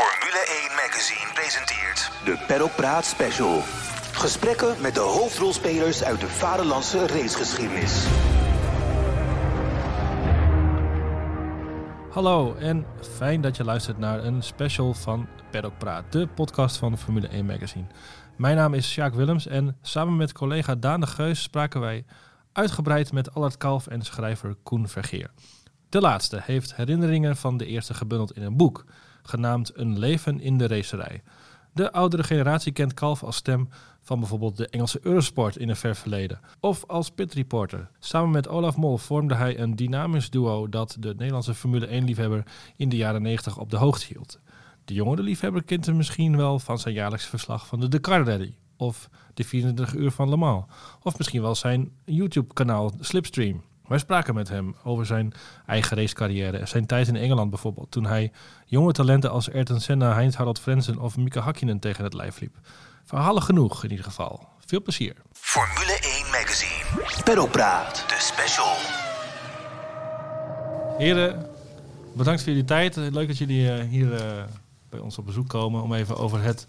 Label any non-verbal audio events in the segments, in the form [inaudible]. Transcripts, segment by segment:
Formule 1 Magazine presenteert De Paddock Praat Special. Gesprekken met de hoofdrolspelers uit de vaderlandse racegeschiedenis. Hallo en fijn dat je luistert naar een special van Paddock Praat, de podcast van Formule 1 Magazine. Mijn naam is Sjaak Willems en samen met collega Daan de Geus spraken wij uitgebreid met Allard Kalf en schrijver Koen Vergeer. De laatste heeft herinneringen van de eerste gebundeld in een boek, genaamd Een leven in de racerij. De oudere generatie kent Kalf als stem van bijvoorbeeld de Engelse Eurosport in een ver verleden. Of als pitreporter. Samen met Olaf Mol vormde hij een dynamisch duo dat de Nederlandse Formule 1-liefhebber in de jaren 90 op de hoogte hield. De jongere liefhebber kent hem misschien wel van zijn jaarlijks verslag van de Dakar Rally. Of de 24 uur van Le Mans. Of misschien wel zijn YouTube-kanaal Slipstream. Wij spraken met hem over zijn eigen racecarrière zijn tijd in Engeland bijvoorbeeld. Toen hij jonge talenten als Ayrton Senna, Heinz Harald Frenzen of Mika Hakkinen tegen het lijf liep. Verhalen genoeg in ieder geval. Veel plezier. Formule 1 Magazine, Paddock Praat. de special. Heren, bedankt voor jullie tijd. Leuk dat jullie eh, hier eh, bij ons op bezoek komen om even over het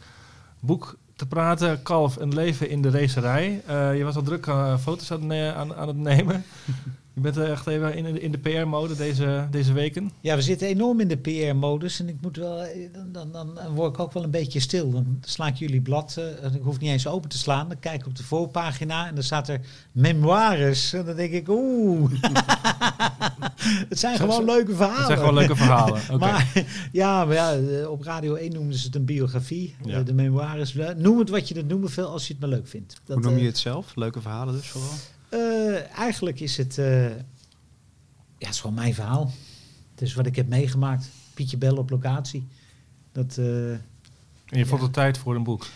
boek te praten. Kalf, een leven in de racerij. Eh, je was al druk eh, foto's aan, aan, aan het nemen. [laughs] je bent er echt even in, in de PR-mode deze, deze weken. Ja, we zitten enorm in de PR-modus en ik moet wel, eh, dan, dan, dan, word ik ook wel een beetje stil. Dan sla ik jullie blad, eh, en ik hoef niet eens open te slaan. Dan kijk ik op de voorpagina en dan staat er memoires. En dan denk ik, oeh, [laughs] het zijn gewoon leuke verhalen. Het zijn gewoon leuke verhalen. [laughs] Oké. Maar ja, maar ja, eh, op Radio 1 noemen ze het een biografie. Ja. Eh, De memoires. Noem het wat je het noemen wil als je het maar leuk vindt. Dat, Hoe noem je het zelf? Leuke verhalen dus vooral? Eh, eigenlijk is het, eh, ja, het is gewoon mijn verhaal. Is wat ik heb meegemaakt. Pietje Bel op locatie. Dat, eh, en je vond het tijd voor een boek.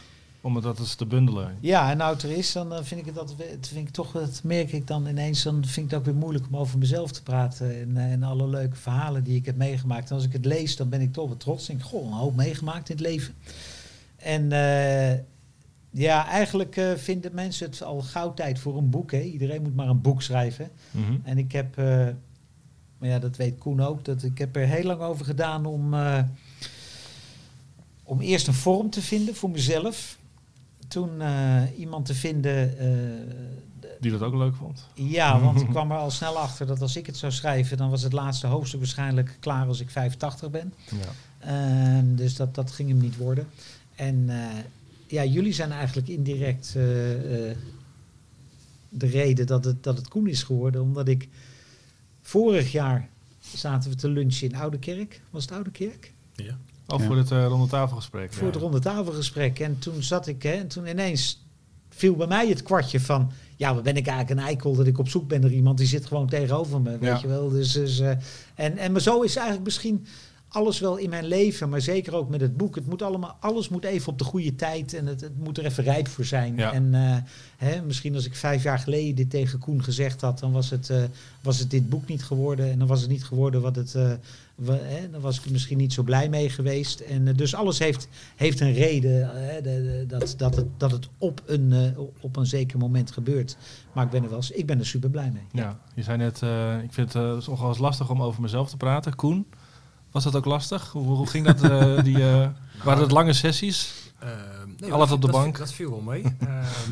Om het dat eens te bundelen. ja, en nou het er is, dan vind ik het dat, het vind ik toch, dat merk ik dan ineens, dan vind ik het ook weer moeilijk om over mezelf te praten en, en alle leuke verhalen die ik heb meegemaakt. En als ik het lees, dan ben ik toch wat trots. Denk ik, goh, een hoop meegemaakt in het leven. En eh, ja, eigenlijk eh, vinden mensen het al gauw tijd voor een boek. Hè? Iedereen moet maar een boek schrijven. Mhm. En ik heb, eh, maar ja, dat weet Koen ook, dat ik heb er heel lang over gedaan om, eh, om eerst een vorm te vinden voor mezelf. Toen iemand te vinden. Die dat ook leuk vond. ja, [laughs] want ik kwam er al snel achter dat als ik het zou schrijven, dan was het laatste hoofdstuk waarschijnlijk klaar als ik 85 ben. Ja. Ehm, dus dat, dat ging hem niet worden. En ja, jullie zijn eigenlijk indirect eh, eh, de reden dat het, dat het Koen is geworden. Omdat ik vorig jaar zaten we te lunchen in Oude Kerk. Was het Oude Kerk? Ja. voor het uh, ronde tafelgesprek. Voor ja. het ronde tafelgesprek. En toen zat ik, hè, en toen ineens viel bij mij het kwartje van... Ja, wat ben ik eigenlijk een eikel dat ik op zoek ben naar iemand die zit gewoon tegenover me, weet Ja. je wel. Dus, dus, eh, en, en maar zo is eigenlijk misschien alles wel in mijn leven, maar zeker ook met het boek. Het moet allemaal, alles moet even op de goede tijd en het, het moet er even rijp voor zijn. Ja. En eh, hè, misschien als ik vijf jaar geleden dit tegen Koen gezegd had, dan was het, eh, was het dit boek niet geworden. En dan was het niet geworden wat het... wa- hè, dan was ik er misschien niet zo blij mee geweest. En dus alles heeft, heeft een reden de- de- dat, dat, het, dat het op een, op een zeker moment gebeurt. Maar ik ben er wel ik ben er super blij mee. Ja, je zei net, ik vind het uh, nogal eens lastig om over mezelf te praten. Koen, was dat ook lastig? Hoe, hoe ging dat? eh, die, eh, waren het lange sessies? Ehm, nee, Alles dat- op de dat- bank? Dat viel wel mee. [laughs] Ehm,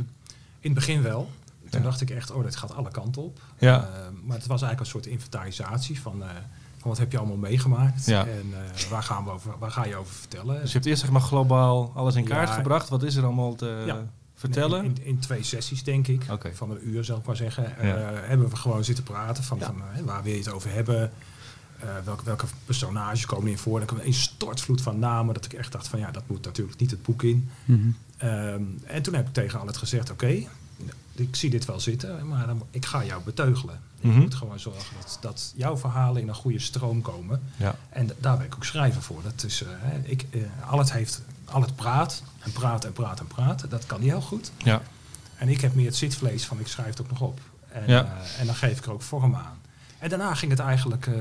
in het begin wel. Toen Ja. dacht ik echt, oh, dit gaat alle kanten op. Ja. Ehm, maar het was eigenlijk een soort inventarisatie van, eh, van wat heb je allemaal meegemaakt Ja. en eh, waar, gaan we over, waar ga je over vertellen. Dus je hebt eerst zeg maar globaal alles in kaart Ja. gebracht. Wat is er allemaal te Ja. vertellen? In, in twee sessies, denk ik, van een uur zou ik maar zeggen, eh, Ja. hebben we gewoon zitten praten van, eh, waar wil je het over hebben. Eh, welke, welke personages komen erin voor? En dan kwam een stortvloed van namen dat ik echt dacht van ja, dat moet natuurlijk niet het boek in. Ehm, en toen heb ik tegen Allet gezegd, oké, ik zie dit wel zitten, maar dan, ik ga jou beteugelen. Mhm. Ik moet gewoon zorgen dat, dat jouw verhalen in een goede stroom komen. Ja. En d- daar ben ik ook schrijver voor. Dat is, eh, hè, ik, eh, Allet heeft, Allet praat en praat en praat en praat. Dat kan hij heel goed. Ja. En ik heb meer het zitvlees van ik schrijf het ook nog op. En, Ja. eh, en dan geef ik er ook vorm aan. En daarna ging het eigenlijk eh,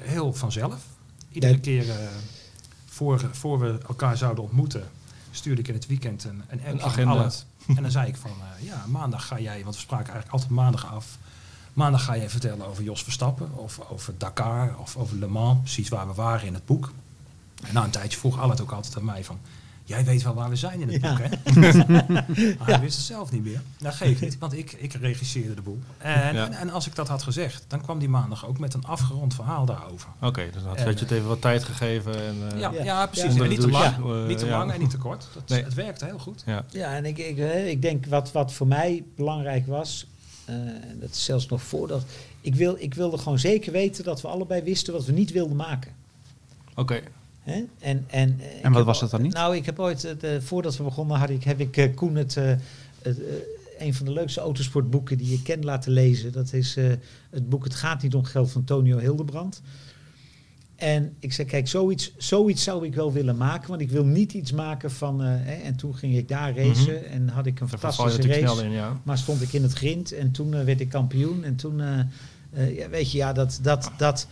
heel vanzelf. Iedere Ja. keer eh, voor, voor we elkaar zouden ontmoeten, stuurde ik in het weekend een, een, agenda. En dan zei ik van, eh, ja, maandag ga jij, want we spraken eigenlijk altijd maandag af. Maandag ga jij vertellen over Jos Verstappen, of over Dakar, of over Le Mans, precies waar we waren in het boek. En na een tijdje vroeg Allet ook altijd aan mij van... Jij weet wel waar we zijn in het Ja. boek, hè? maar [laughs] hij wist het zelf niet meer. Dat geeft niet, want ik, ik regisseerde de boel. En, Ja. en, en als ik dat had gezegd, dan kwam die maandag ook met een afgerond verhaal daarover. Oké, dus dan had En, je het even wat tijd gegeven. En, eh, Ja, Ja. ja. precies. Ja. En niet te lang, douche, eh, niet te ja. lang en niet te kort. Dat, Nee. Het werkte heel goed. ja. Ja, en ik, ik, hè, ik denk wat, wat voor mij belangrijk was, eh, en dat is zelfs nog voordat, ik, wil, ik wilde gewoon zeker weten dat we allebei wisten wat we niet wilden maken. Oké, En, en, eh, ik wat was dat dan niet? Nou, ik heb ooit, eh, voordat we begonnen, had ik, heb ik eh, Koen het, het, een van de leukste autosportboeken die je ken laten lezen. Dat is het boek Het gaat niet om geld van Tonio Hildebrand. En ik zei, kijk, zoiets, zoiets zou ik wel willen maken, want ik wil niet iets maken van... hè, en toen ging ik daar racen en had ik een fantastische race. snel in, ja. Maar stond ik in het grind en toen werd ik kampioen. En toen, ja, weet je, ja, dat, dat, dat...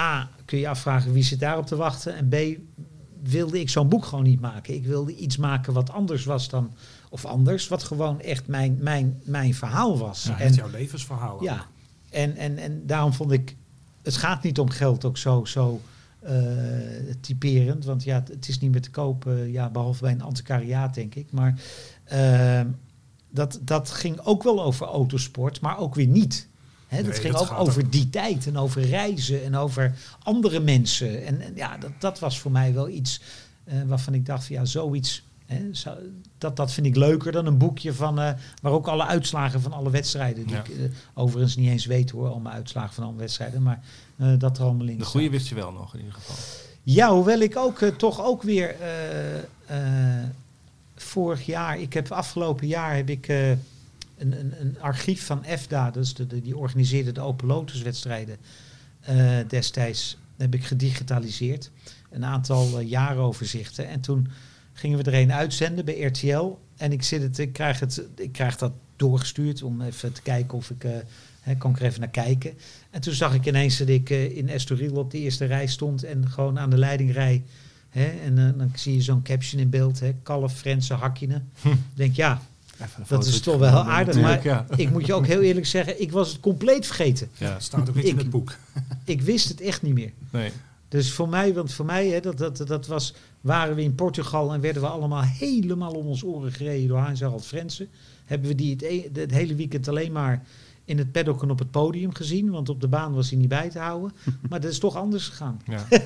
A, kun je afvragen wie zit daarop te wachten. En B, wilde ik zo'n boek gewoon niet maken. Ik wilde iets maken wat anders was dan... Of anders, wat gewoon echt mijn, mijn, mijn verhaal was. Ja, en, jouw levensverhaal. ja, en, en, en daarom vond ik... Het gaat niet om geld ook zo, zo eh, typerend. Want ja, het- is niet meer te kopen, ja, behalve bij een antiquariaat, denk ik. Maar ehm, dat, dat ging ook wel over autosport, maar ook weer niet. Hè, dat ging dat ook over die tijd en over reizen en over andere mensen. En, en ja, dat, dat was voor mij wel iets eh, waarvan ik dacht, ja, zoiets... Hè, dat, dat vind ik leuker dan een boekje van, eh, waar ook alle uitslagen van alle wedstrijden, die Ja. ik eh, overigens niet eens weet hoor, allemaal uitslagen van alle wedstrijden, maar dat er allemaal in De staat. goede wist je wel nog, in ieder geval. Ja, hoewel ik ook toch ook weer vorig jaar, ik heb afgelopen jaar heb ik een, een, een archief van EFDA, dus de, de- die organiseerde de Open Lotus wedstrijden eh, destijds, heb ik gedigitaliseerd. Een aantal eh, jaaroverzichten. En toen gingen we er een uitzenden bij RTL. En ik, zit het, ik, krijg het, ik krijg dat doorgestuurd om even te kijken of ik... hè, kan ik er even naar kijken. En toen zag ik ineens dat ik in Estoril op de eerste rij stond en gewoon aan de leiding rij. Hè, en dan zie je zo'n caption in beeld, hè, kalf, Frense, Hakkinen. Ik denk, ja, dat is toch wel genomen, aardig. Maar ja. ik moet je ook heel eerlijk zeggen, ik was het compleet vergeten. Ja, staat ook niet in Ik- het boek. Ik wist het echt niet meer. nee. Dus voor mij, want voor mij, hè, dat, dat, dat was, waren we in Portugal en werden we allemaal helemaal om ons oren gereden door Hans-Harald Frensen. Hebben we die het, e- het hele weekend alleen maar in het paddock en op het podium gezien. Want op de baan was hij niet bij te houden. [laughs] Maar dat is toch anders gegaan. Ja. [laughs]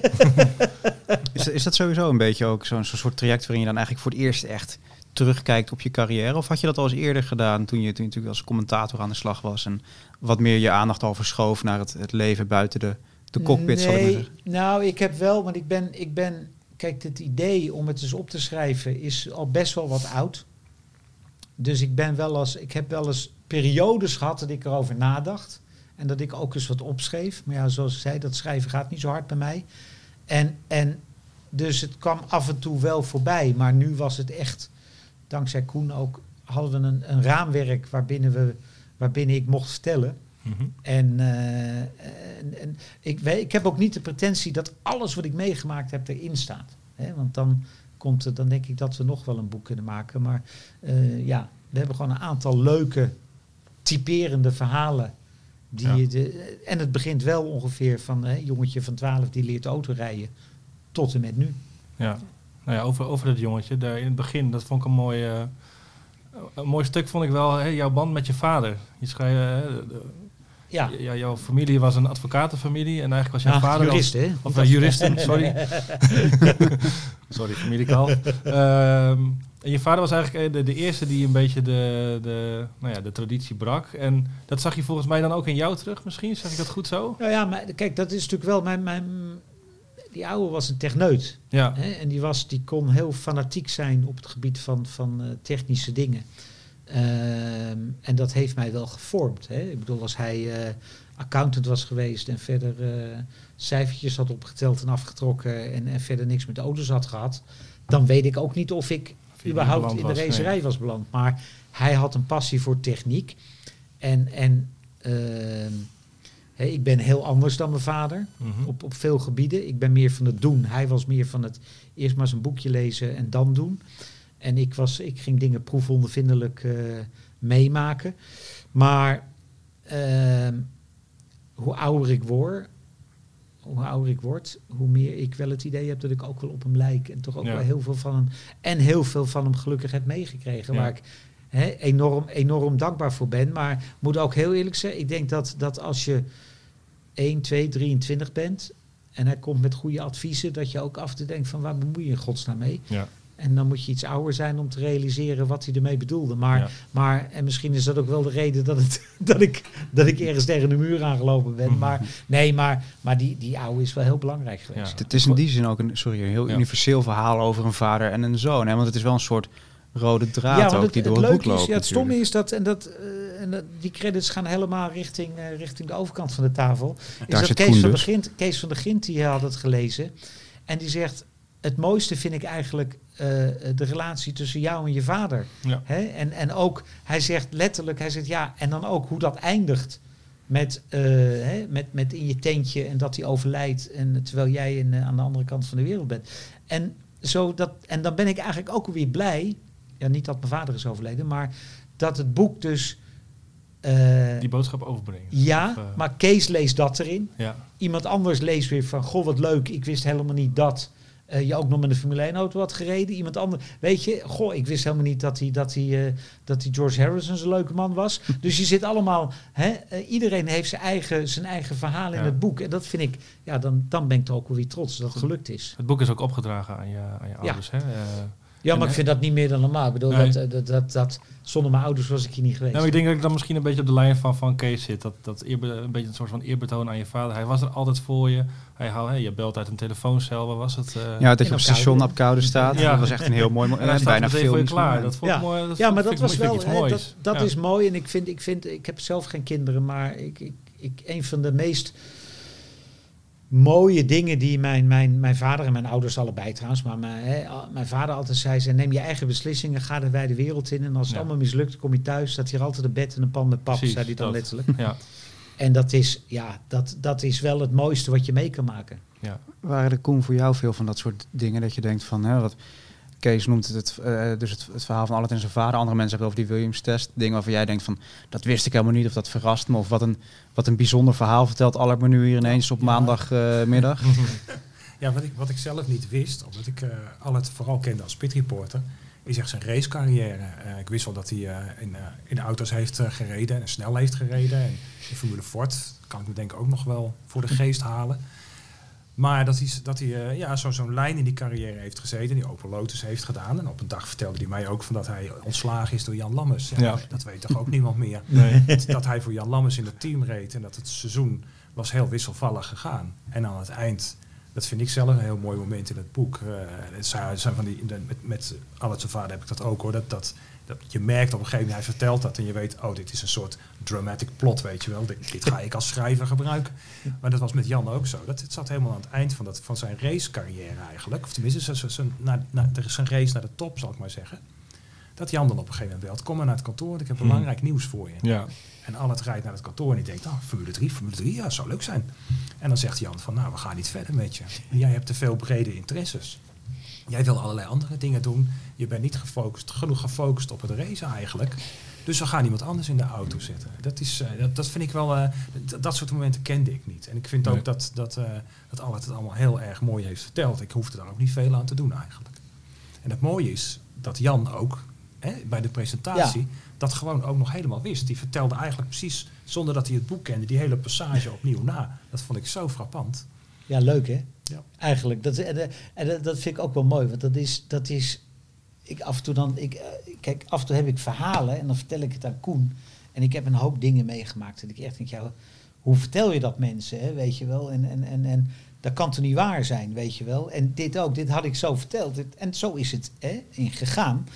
Is, is dat sowieso een beetje ook zo'n zo'n soort traject waarin je dan eigenlijk voor het eerst echt terugkijkt op je carrière? Of had je dat al eens eerder gedaan toen je, toen je natuurlijk als commentator aan de slag was en wat meer je aandacht al verschoof naar het, het leven buiten de, de cockpit? zal ik maar Nee, zeggen? nou, ik heb wel, want ik ben, ik ben, kijk, het idee om het eens op te schrijven is al best wel wat oud. Dus ik ben wel eens, ik heb wel eens periodes gehad dat ik erover nadacht. En dat ik ook eens wat opschreef. Maar ja, zoals ik zei, dat schrijven gaat niet zo hard bij mij. En, en dus het kwam af en toe wel voorbij. Maar nu was het echt, dankzij Koen ook, hadden we een, een raamwerk waarbinnen, we, waarbinnen ik mocht vertellen. Mhm. En, eh, en, en ik, weet, ik heb ook niet de pretentie dat alles wat ik meegemaakt heb erin staat. Hè? Want dan, komt het, dan denk ik dat we nog wel een boek kunnen maken. Maar eh, ja, we hebben gewoon een aantal leuke, typerende verhalen. Die Ja. de, en het begint wel ongeveer van een jongetje van 12 die leert autorijden. Tot en met nu. Ja. Nou ja, over, over dat jongetje, daar in het begin, dat vond ik een mooi, eh, een mooi stuk, vond ik wel, hè, jouw band met je vader. Je schrijft, de- Ja, ja, jouw familie was een advocatenfamilie en eigenlijk was jouw Ah, vader... jurist, hè? Of uh, juristen, [laughs] sorry. [laughs] sorry, familiekalf. Ehm en je vader was eigenlijk eh, de, de eerste die een beetje de, de, nou ja, de traditie brak. En dat zag je volgens mij dan ook in jou terug misschien? Zeg ik dat goed zo? Nou ja, maar kijk, dat is natuurlijk wel mijn... mijn die oude was een techneut. Ja. Hè, en die, was, die kon heel fanatiek zijn op het gebied van, van eh, technische dingen. Ehm, en dat heeft mij wel gevormd. Hè. Ik bedoel, als hij eh, accountant was geweest en verder eh, cijfertjes had opgeteld en afgetrokken en, en verder niks met auto's had gehad, dan weet ik ook niet of ik Of überhaupt in de racerij nee. was beland. Maar hij had een passie voor techniek. En, en ehm, ik ben heel anders dan mijn vader Mhm. op, op veel gebieden. Ik ben meer van het doen. Hij was meer van het eerst maar een boekje lezen en dan doen. En ik, was, ik ging dingen proefondervindelijk eh, meemaken. Maar ehm, hoe ouder ik word, hoe ouder ik word, hoe meer ik wel het idee heb dat ik ook wel op hem lijk. En toch ook Ja. wel heel veel van hem. En heel veel van hem gelukkig heb meegekregen. Ja. Waar ik enorm, enorm dankbaar voor ben. Maar moet ook heel eerlijk zijn, ik denk dat, dat als je 1, 2, 23 bent. En hij komt met goede adviezen, dat je ook af en toe denkt van waar bemoei je in godsnaam mee? Ja. En dan moet je iets ouder zijn om te realiseren wat hij ermee bedoelde. Maar, Ja. maar en misschien is dat ook wel de reden dat, het, [laughs] dat, ik, dat ik ergens tegen de muur aangelopen ben. Mhm. Maar nee, maar, maar die, die oude is wel heel belangrijk geweest. Ja. Het is in die zin ook een, sorry, een heel Ja. universeel verhaal over een vader en een zoon. Hè? Want het is wel een soort rode draad Ja, ook het, die het door het boek leuke loopt. is, ja, het stomme is dat, en, dat, eh, en dat, die credits gaan helemaal richting, eh, richting de overkant van de tafel. Is Daar dat zit Kees Koen van, de dus. Gint, Kees van de Gint, die had het gelezen. En die zegt, het mooiste vind ik eigenlijk eh, de relatie tussen jou en je vader. Ja. Hè? En, en ook, hij zegt letterlijk, hij zegt ja, en dan ook hoe dat eindigt. Met, eh, hè, met, met in je tentje en dat hij overlijdt. En terwijl jij in, aan de andere kant van de wereld bent. En, zo dat, en dan ben ik eigenlijk ook weer blij. Ja, niet dat mijn vader is overleden, maar dat het boek dus. eh, Die boodschap overbrengen. ja, Of, eh, maar Kees leest dat erin. Ja. Iemand anders leest weer van, goh, wat leuk, ik wist helemaal niet dat eh, je ook nog met een Formule 1 auto had gereden. Iemand anders, weet je, goh, ik wist helemaal niet dat hij, dat hij, dat hij George Harrison zo'n leuke man was. [laughs] Dus je zit allemaal, hè, iedereen heeft zijn eigen, zijn eigen verhaal in Ja. het boek. En dat vind ik, ja, dan, dan ben ik toch ook wel weer trots dat het gelukt is. Het boek is ook opgedragen aan je, aan je ouders. Hè? Ja, En, maar ik vind dat niet meer dan normaal. Ik bedoel, Nee. dat, eh, dat, dat, dat, zonder mijn ouders was ik hier niet geweest. Nou, ik denk dat ik dan misschien een beetje op de lijn van, van Kees zit. Dat, dat eerbe- een beetje een soort van eerbetoon aan je vader. Hij was er altijd voor je. Hij hou, hè, je belt uit een telefooncel. Waar was het? eh, Ja, dat je op station op koude staat. Ja. Dat was echt een heel mooi [laughs] en hij moment. staat Bijna meteen voor je filmisch klaar. Dat vond ik Ja. mooi. Dat ja, maar dat was wel, iets hè, moois. dat, dat Ja. is mooi. En ik vind, ik vind, ik heb zelf geen kinderen, maar ik, ik, ik, een van de meest mooie dingen die mijn, mijn, mijn vader en mijn ouders allebei trouwens, maar mijn, mijn vader altijd zei, zei, neem je eigen beslissingen, ga er bij de wereld in. En als het Ja. allemaal mislukt, kom je thuis, staat hier altijd een bed en een pan met pap, Precies, zei hij dan dat. letterlijk. Ja, En dat is, ja, dat, dat is wel het mooiste wat je mee kan maken. ja. Waren er Koen voor jou veel van dat soort dingen dat je denkt van, hè, wat Kees noemt het, het, eh, dus het, het verhaal van Albert en zijn vader. Andere mensen hebben over die Williams-test. Dingen waarvan jij denkt van, dat wist ik helemaal niet of dat verrast me. Of wat een, wat een bijzonder verhaal vertelt Albert me nu hier ineens op maandagmiddag. [laughs] Ja, wat ik, wat ik zelf niet wist, omdat ik eh al het vooral kende als pitreporter, is echt zijn racecarrière. Eh, ik wist wel dat hij eh, in, eh, in auto's heeft eh, gereden en snel heeft gereden. En in Formule Ford kan ik me denk ik ook nog wel voor de geest halen. Maar dat hij, dat hij eh, ja, zo- zo'n lijn in die carrière heeft gezeten, die Opel Lotus heeft gedaan. En op een dag vertelde hij mij ook van dat hij ontslagen is door Jan Lammers. Ja, Ja. Dat weet toch ook [laughs] niemand meer. Nee. dat hij voor Jan Lammers in het team reed en dat het seizoen was heel wisselvallig gegaan. En aan het eind, dat vind ik zelf een heel mooi moment in het boek. eh, het zijn, van die, de- met, met vader heb ik dat ook hoor. Dat, dat, dat je merkt op een gegeven moment, hij vertelt dat en je weet, oh dit is een soort dramatic plot, weet je wel. Dit, dit ga ik als schrijver gebruiken. Maar dat was met Jan ook zo. Dat, het zat helemaal aan het eind van, dat, van zijn racecarrière eigenlijk. Of tenminste, zijn, zijn, naar, naar, er is een race naar de top, zal ik maar zeggen. Dat Jan dan op een gegeven moment belt. Kom maar naar het kantoor, ik heb belangrijk nieuws voor je. Ja. En Albert rijdt naar het kantoor en die denkt, oh, Formule 3, Formule 3, ja, zou leuk zijn. En dan zegt Jan van, nou, we gaan niet verder met je. Jij hebt te veel brede interesses. Jij wil allerlei andere dingen doen. Je bent niet gefocust, genoeg gefocust op het racen eigenlijk. Dus we gaan iemand anders in de auto zetten. Dat, is, eh, dat, dat vind ik wel, eh, dat soort momenten kende ik niet. En ik vind ook Nee. dat, dat, eh dat Albert het allemaal heel erg mooi heeft verteld. Ik hoefde daar ook niet veel aan te doen eigenlijk. En het mooie is dat Jan ook hè, bij de presentatie dat gewoon ook nog helemaal wist. Die vertelde eigenlijk precies, zonder dat hij het boek kende, die hele passage opnieuw na. Dat vond ik zo frappant. Ja, leuk hè? Ja. Eigenlijk. Dat, en, eh, en dat- dat vind ik ook wel mooi. Want dat is, dat is ik af en toe dan, ik, eh, kijk, af en toe heb ik verhalen en dan vertel ik het aan Koen. En ik heb een hoop dingen meegemaakt. En ik echt denk, ja, hoe vertel je dat mensen, hè, weet je wel? En, en, en, en dat kan toch niet waar zijn, weet je wel? En dit ook, dit had ik zo verteld. En zo is het hè, in gegaan.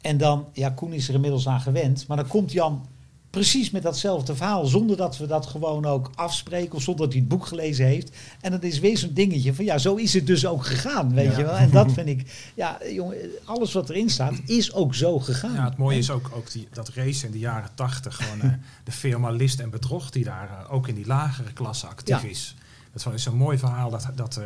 En dan, ja, Koen is er inmiddels aan gewend. Maar dan komt Jan precies met datzelfde verhaal. Zonder dat we dat gewoon ook afspreken. Of zonder dat hij het boek gelezen heeft. En dat is weer zo'n dingetje van ja, zo is het dus ook gegaan. Weet Ja. je wel. En dat vind ik, ja, jongen, alles wat erin staat is ook zo gegaan. Ja, het mooie En- is ook, ook die, dat race in de jaren tachtig. Gewoon eh, [laughs] de firma List en Bedrog die daar eh, ook in die lagere klasse actief Ja. is. Dat is zo'n mooi verhaal dat, dat, eh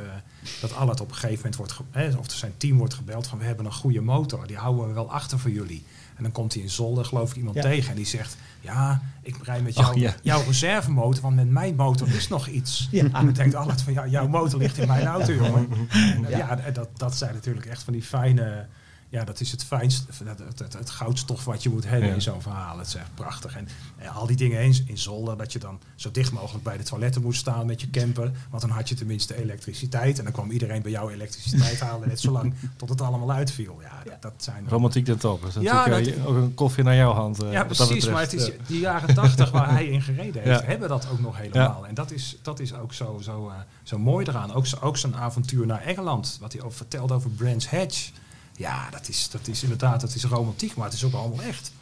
dat Allard op een gegeven moment wordt, ge- of zijn team wordt gebeld van we hebben een goede motor, die houden we wel achter voor jullie. En dan komt hij in Zolder, geloof ik, iemand Ja. tegen en die zegt, ja, ik rij met Oh, jou, ja. jouw reservemotor, want met mijn motor is nog iets. Ja. En dan denkt Allard van, ja, jouw motor ligt in mijn auto, [laughs] jongen. En, ja, en dat, dat zijn natuurlijk echt van die fijne... Ja, dat is het fijnste, het, het, het, het goudstof wat je moet hebben Ja. in zo'n verhaal. Het is echt prachtig. En eh, al die dingen eens in Zolder, dat je dan zo dicht mogelijk bij de toiletten moest staan met je camper. Want dan had je tenminste elektriciteit. En dan kwam iedereen bij jou elektriciteit [laughs] halen, net zolang tot het allemaal uitviel. Ja, dat, dat zijn... Romantiek ten top. Dus Ja, natuurlijk eh, ook een koffie naar jouw hand. eh, Ja, wat dat precies. Maar het is die jaren tachtig waar hij in gereden heeft, Ja. hebben dat ook nog helemaal. En dat is, dat is ook zo, zo, eh, zo mooi eraan. Ook, zo- ook zijn avontuur naar Engeland, wat hij ook vertelde over Brands Hatch. Ja, dat is, dat is inderdaad, dat is romantiek, maar het is ook allemaal echt.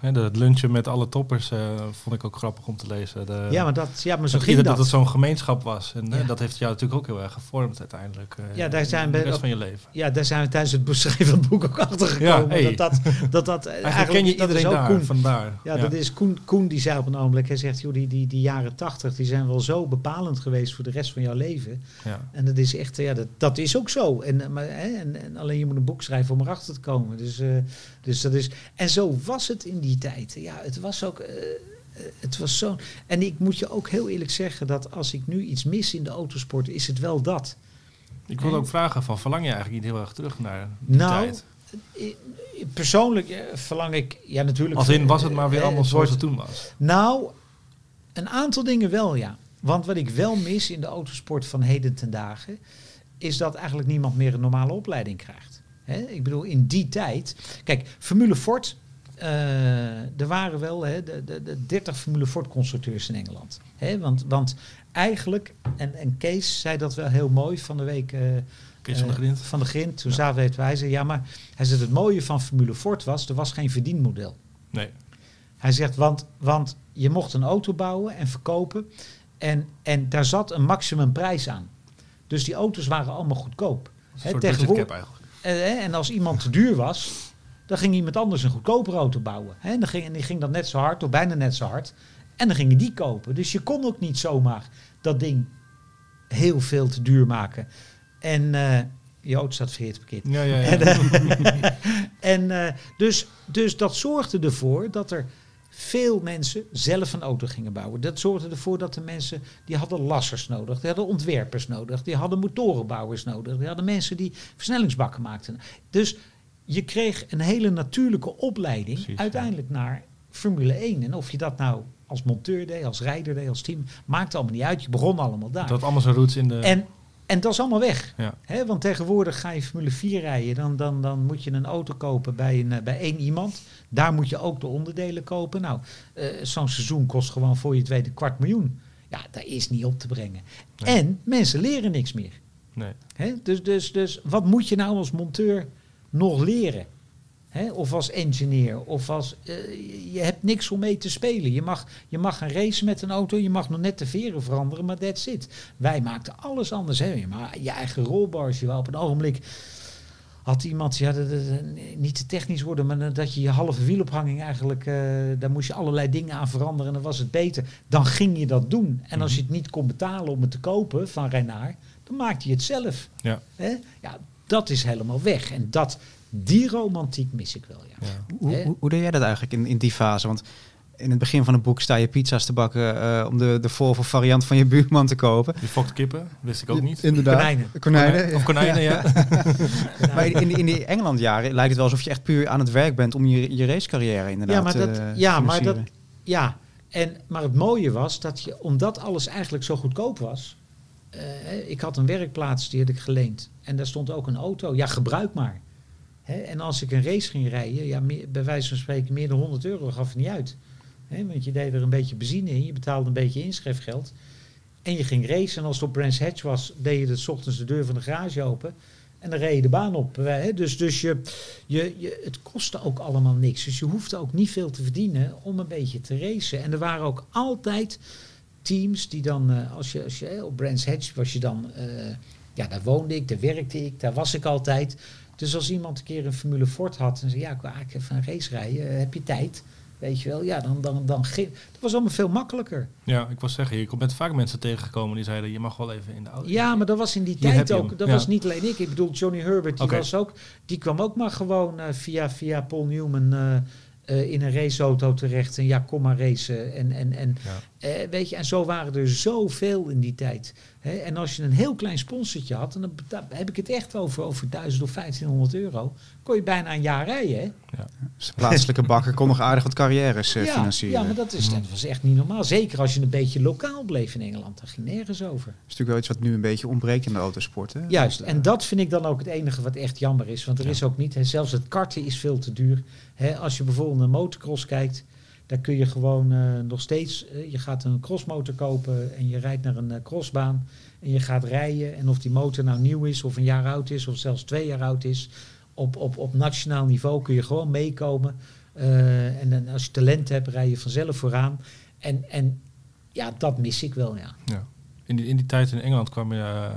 Ja. De- het lunchen met alle toppers eh, vond ik ook grappig om te lezen. De, Ja, maar, dat, ja, maar zo dat, ging dat, dat. het zo'n gemeenschap was. En eh, Ja. dat heeft jou natuurlijk ook heel erg gevormd uiteindelijk. eh, Ja, daar zijn we de rest op- van je leven. Ja, daar zijn we tijdens het beschrijven van het boek ook achter Ja, gekomen. hey. Dat dat, dat, dat Eigenlijk, ken je dat is daar, Koen. vandaar. Ja, dat is Koen, Koen die zei op een ogenblik, hij zegt, joh, die, die, die jaren tachtig, die zijn wel zo bepalend geweest voor de rest van jouw leven. Ja. En dat is echt, ja, dat, dat is ook zo. En, eh, maar, hè, en, en alleen je moet een boek schrijven om erachter te komen. Dus, eh, dus dat is, en zo was het in die tijd. Ja, het was ook, eh, eh, het was zo. En ik moet je ook heel eerlijk zeggen dat als ik nu iets mis in de autosport, is het wel dat. Ik wilde ook vragen van, verlang je eigenlijk niet heel erg terug naar die Nou, tijd? I- Persoonlijk eh, verlang ik, ja natuurlijk. Als in, was het maar weer eh, allemaal het zoals het toen was? Nou, een aantal dingen wel, ja. Want wat ik wel mis in de autosport van heden ten dagen, is dat eigenlijk niemand meer een normale opleiding krijgt. Ik bedoel, in die tijd. Kijk, Formule Ford. Eh, er waren wel hè, de, de, de 30 Formule Ford constructeurs in Engeland. Hè? Want, want eigenlijk, en, en Kees zei dat wel heel mooi van de week. eh, Kees van de eh, Grind. van de Grind. Toen zaten we, hij zei, ja, maar hij zei, het mooie van Formule Ford was, er was geen verdienmodel. Nee. Hij zegt, want, want je mocht een auto bouwen en verkopen. En, en daar zat een maximumprijs aan. Dus die auto's waren allemaal goedkoop. Soort tegenwoordig- En als iemand te duur was, dan ging iemand anders een goedkopere auto bouwen. Hè, En, dan ging, en die ging dat net zo hard, of bijna net zo hard. En dan gingen die kopen. Dus je kon ook niet zomaar dat ding heel veel te duur maken. En eh je auto staat verkeerd parkeerd. Ja, ja, ja. [laughs] En, eh, en eh, dus, dus dat zorgde ervoor dat er veel mensen zelf een auto gingen bouwen. Dat zorgde ervoor dat de mensen, die hadden lassers nodig, die hadden ontwerpers nodig, die hadden motorenbouwers nodig, die hadden mensen die versnellingsbakken maakten. Dus je kreeg een hele natuurlijke opleiding Precies, ja. uiteindelijk naar Formule 1. En of je dat nou als monteur deed, als rijder deed, als team, maakt allemaal niet uit. Je begon allemaal daar. Dat allemaal zijn roots in de... En, en dat is allemaal weg. ja. Want tegenwoordig ga je Formule 4 rijden. Dan, dan, dan moet je een auto kopen bij, een, eh, bij één iemand. Daar moet je ook de onderdelen kopen. Nou, eh, zo'n seizoen kost gewoon voor je tweede kwart miljoen. Ja, daar is niet op te brengen. Nee. En mensen leren niks meer. Nee. Dus, dus, dus wat moet je nou als monteur nog leren? Of als engineer? Of als, eh, je- hebt niks om mee te spelen. Je mag, je mag gaan racen met een auto. Je mag nog net de veren veranderen, maar that's it. Wij maakten alles anders. Hè? Maar je eigen rolbars. Je wou op een ogenblik had iemand, ja, dat- dat- niet te technisch worden, maar dat je je halve wielophanging eigenlijk, eh, daar moest je allerlei dingen aan veranderen en dan was het beter. Dan ging je dat doen. En als je het niet kon betalen om het te kopen van Renaar, dan maakte je het zelf. Ja. Hè? Ja, dat is helemaal weg. En dat, die romantiek mis ik wel, ja. Ja. Hoe, hoe, hoe deed jij dat eigenlijk in, in die fase? Want in het begin van het boek sta je pizza's te bakken eh, om de, de Volvo variant van je buurman te kopen. Die fokt kippen, wist ik ook niet. Inderdaad. Konijnen. Konijnen. Of konijnen, ja. [laughs] Maar in, in die Engeland-jaren lijkt het wel alsof je echt puur aan het werk bent om je, je racecarrière inderdaad Ja, maar dat, eh, te ja, maar dat, ja. En, maar het mooie was dat je, omdat alles eigenlijk zo goedkoop was. Eh, ik had een werkplaats die had ik geleend. En daar stond ook een auto. Ja, gebruik maar. En als ik een race ging rijden, ja, bij wijze van spreken meer dan 100 euro gaf het niet uit. Want je deed er een beetje benzine in, je betaalde een beetje inschrijfgeld. En je ging racen. En als het op Brands Hatch was, deed je de ochtends de deur van de garage open. En dan reed je de baan op. Hè. Dus, dus je, je, je, het kostte ook allemaal niks. Dus je hoefde ook niet veel te verdienen om een beetje te racen. En er waren ook altijd teams die dan, eh, als je, als je eh, op Brands Hatch was je dan, eh, ja, daar woonde ik, daar werkte ik, daar was ik altijd. Dus als iemand een keer een Formule Ford had en zei, ja, ik wil eigenlijk even een race rijden, heb je tijd? Weet je wel, ja, dan, dan, dan ging, dat was allemaal veel makkelijker. Ja, ik was zeggen, je bent vaak mensen tegengekomen die zeiden, je mag wel even in de auto. Ja, maar dat was in die Hier tijd ook. Dat ja. was niet alleen ik. Ik bedoel, Johnny Herbert, die, was ook, die kwam ook maar gewoon via, via Paul Newman eh, in een raceauto terecht. En ja, kom maar racen. En, en, en, Ja. eh, weet je, en zo waren er zoveel in die tijd. Hè? En als je een heel klein sponsortje had, en dan heb ik het echt over, over 1000 of 1500 euro, kon je bijna een jaar rijden. Hè? Dus de plaatselijke bakker kon nog aardig wat carrières eh, ja, financieren. ja, maar dat, is, dat was echt niet normaal. Zeker als je een beetje lokaal bleef in Engeland. Daar ging nergens over. Dat is natuurlijk wel iets wat nu een beetje ontbreekt in de autosport. Hè? Juist, en dat vind ik dan ook het enige wat echt jammer is. Want er Ja. is ook niet, hè, zelfs het karten is veel te duur. Hè, als je bijvoorbeeld een motocross kijkt, daar kun je gewoon eh, nog steeds, eh, je gaat een crossmotor kopen en je rijdt naar een eh, crossbaan en je gaat rijden. En of die motor nou nieuw is of een jaar oud is of zelfs twee jaar oud is, op, op, op nationaal niveau kun je gewoon meekomen. En dan als je talent hebt, rij je vanzelf vooraan. En, en ja, dat mis ik wel, ja. Ja. In, die, in die tijd in Engeland kwam je,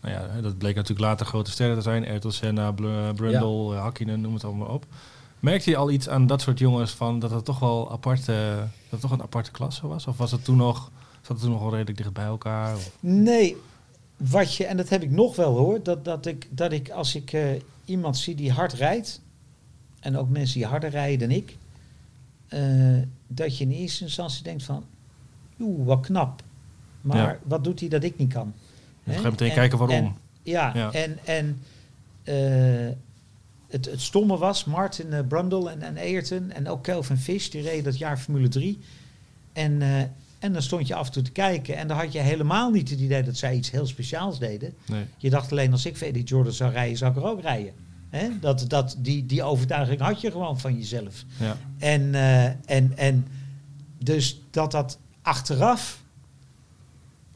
nou ja, dat bleek natuurlijk later grote sterren te zijn. Ayrton Senna, Brundle, eh, Hakkinen, noem het allemaal op. Merkte je al iets aan dat soort jongens van dat het toch wel apart, eh, dat het toch een aparte klasse was? Of was het toen nog, zat het toen nog wel redelijk dicht bij elkaar? Of- Nee, wat je, en dat heb ik nog wel hoor, dat, dat, ik, dat ik als ik eh, iemand zie die hard rijdt, en ook mensen die harder rijden dan ik, eh, dat je in eerste instantie denkt van, oeh, wat knap. Maar Ja. wat doet hij dat ik niet kan? Dan ga je meteen En- kijken waarom. en- ja, Ja. en, en eh, het, het stomme was, Martin eh, Brundle en, en Ayrton en ook Kelvin Fish, die reden dat jaar Formule 3. En, eh, en dan stond je af en toe te kijken en dan had je helemaal niet het idee dat zij iets heel speciaals deden. nee. Je dacht alleen als ik voor Eddie Jordan zou rijden, zou ik er ook rijden. Hè? Dat, dat, die, die overtuiging had je gewoon van jezelf. Ja. En, eh, en, en dus dat dat achteraf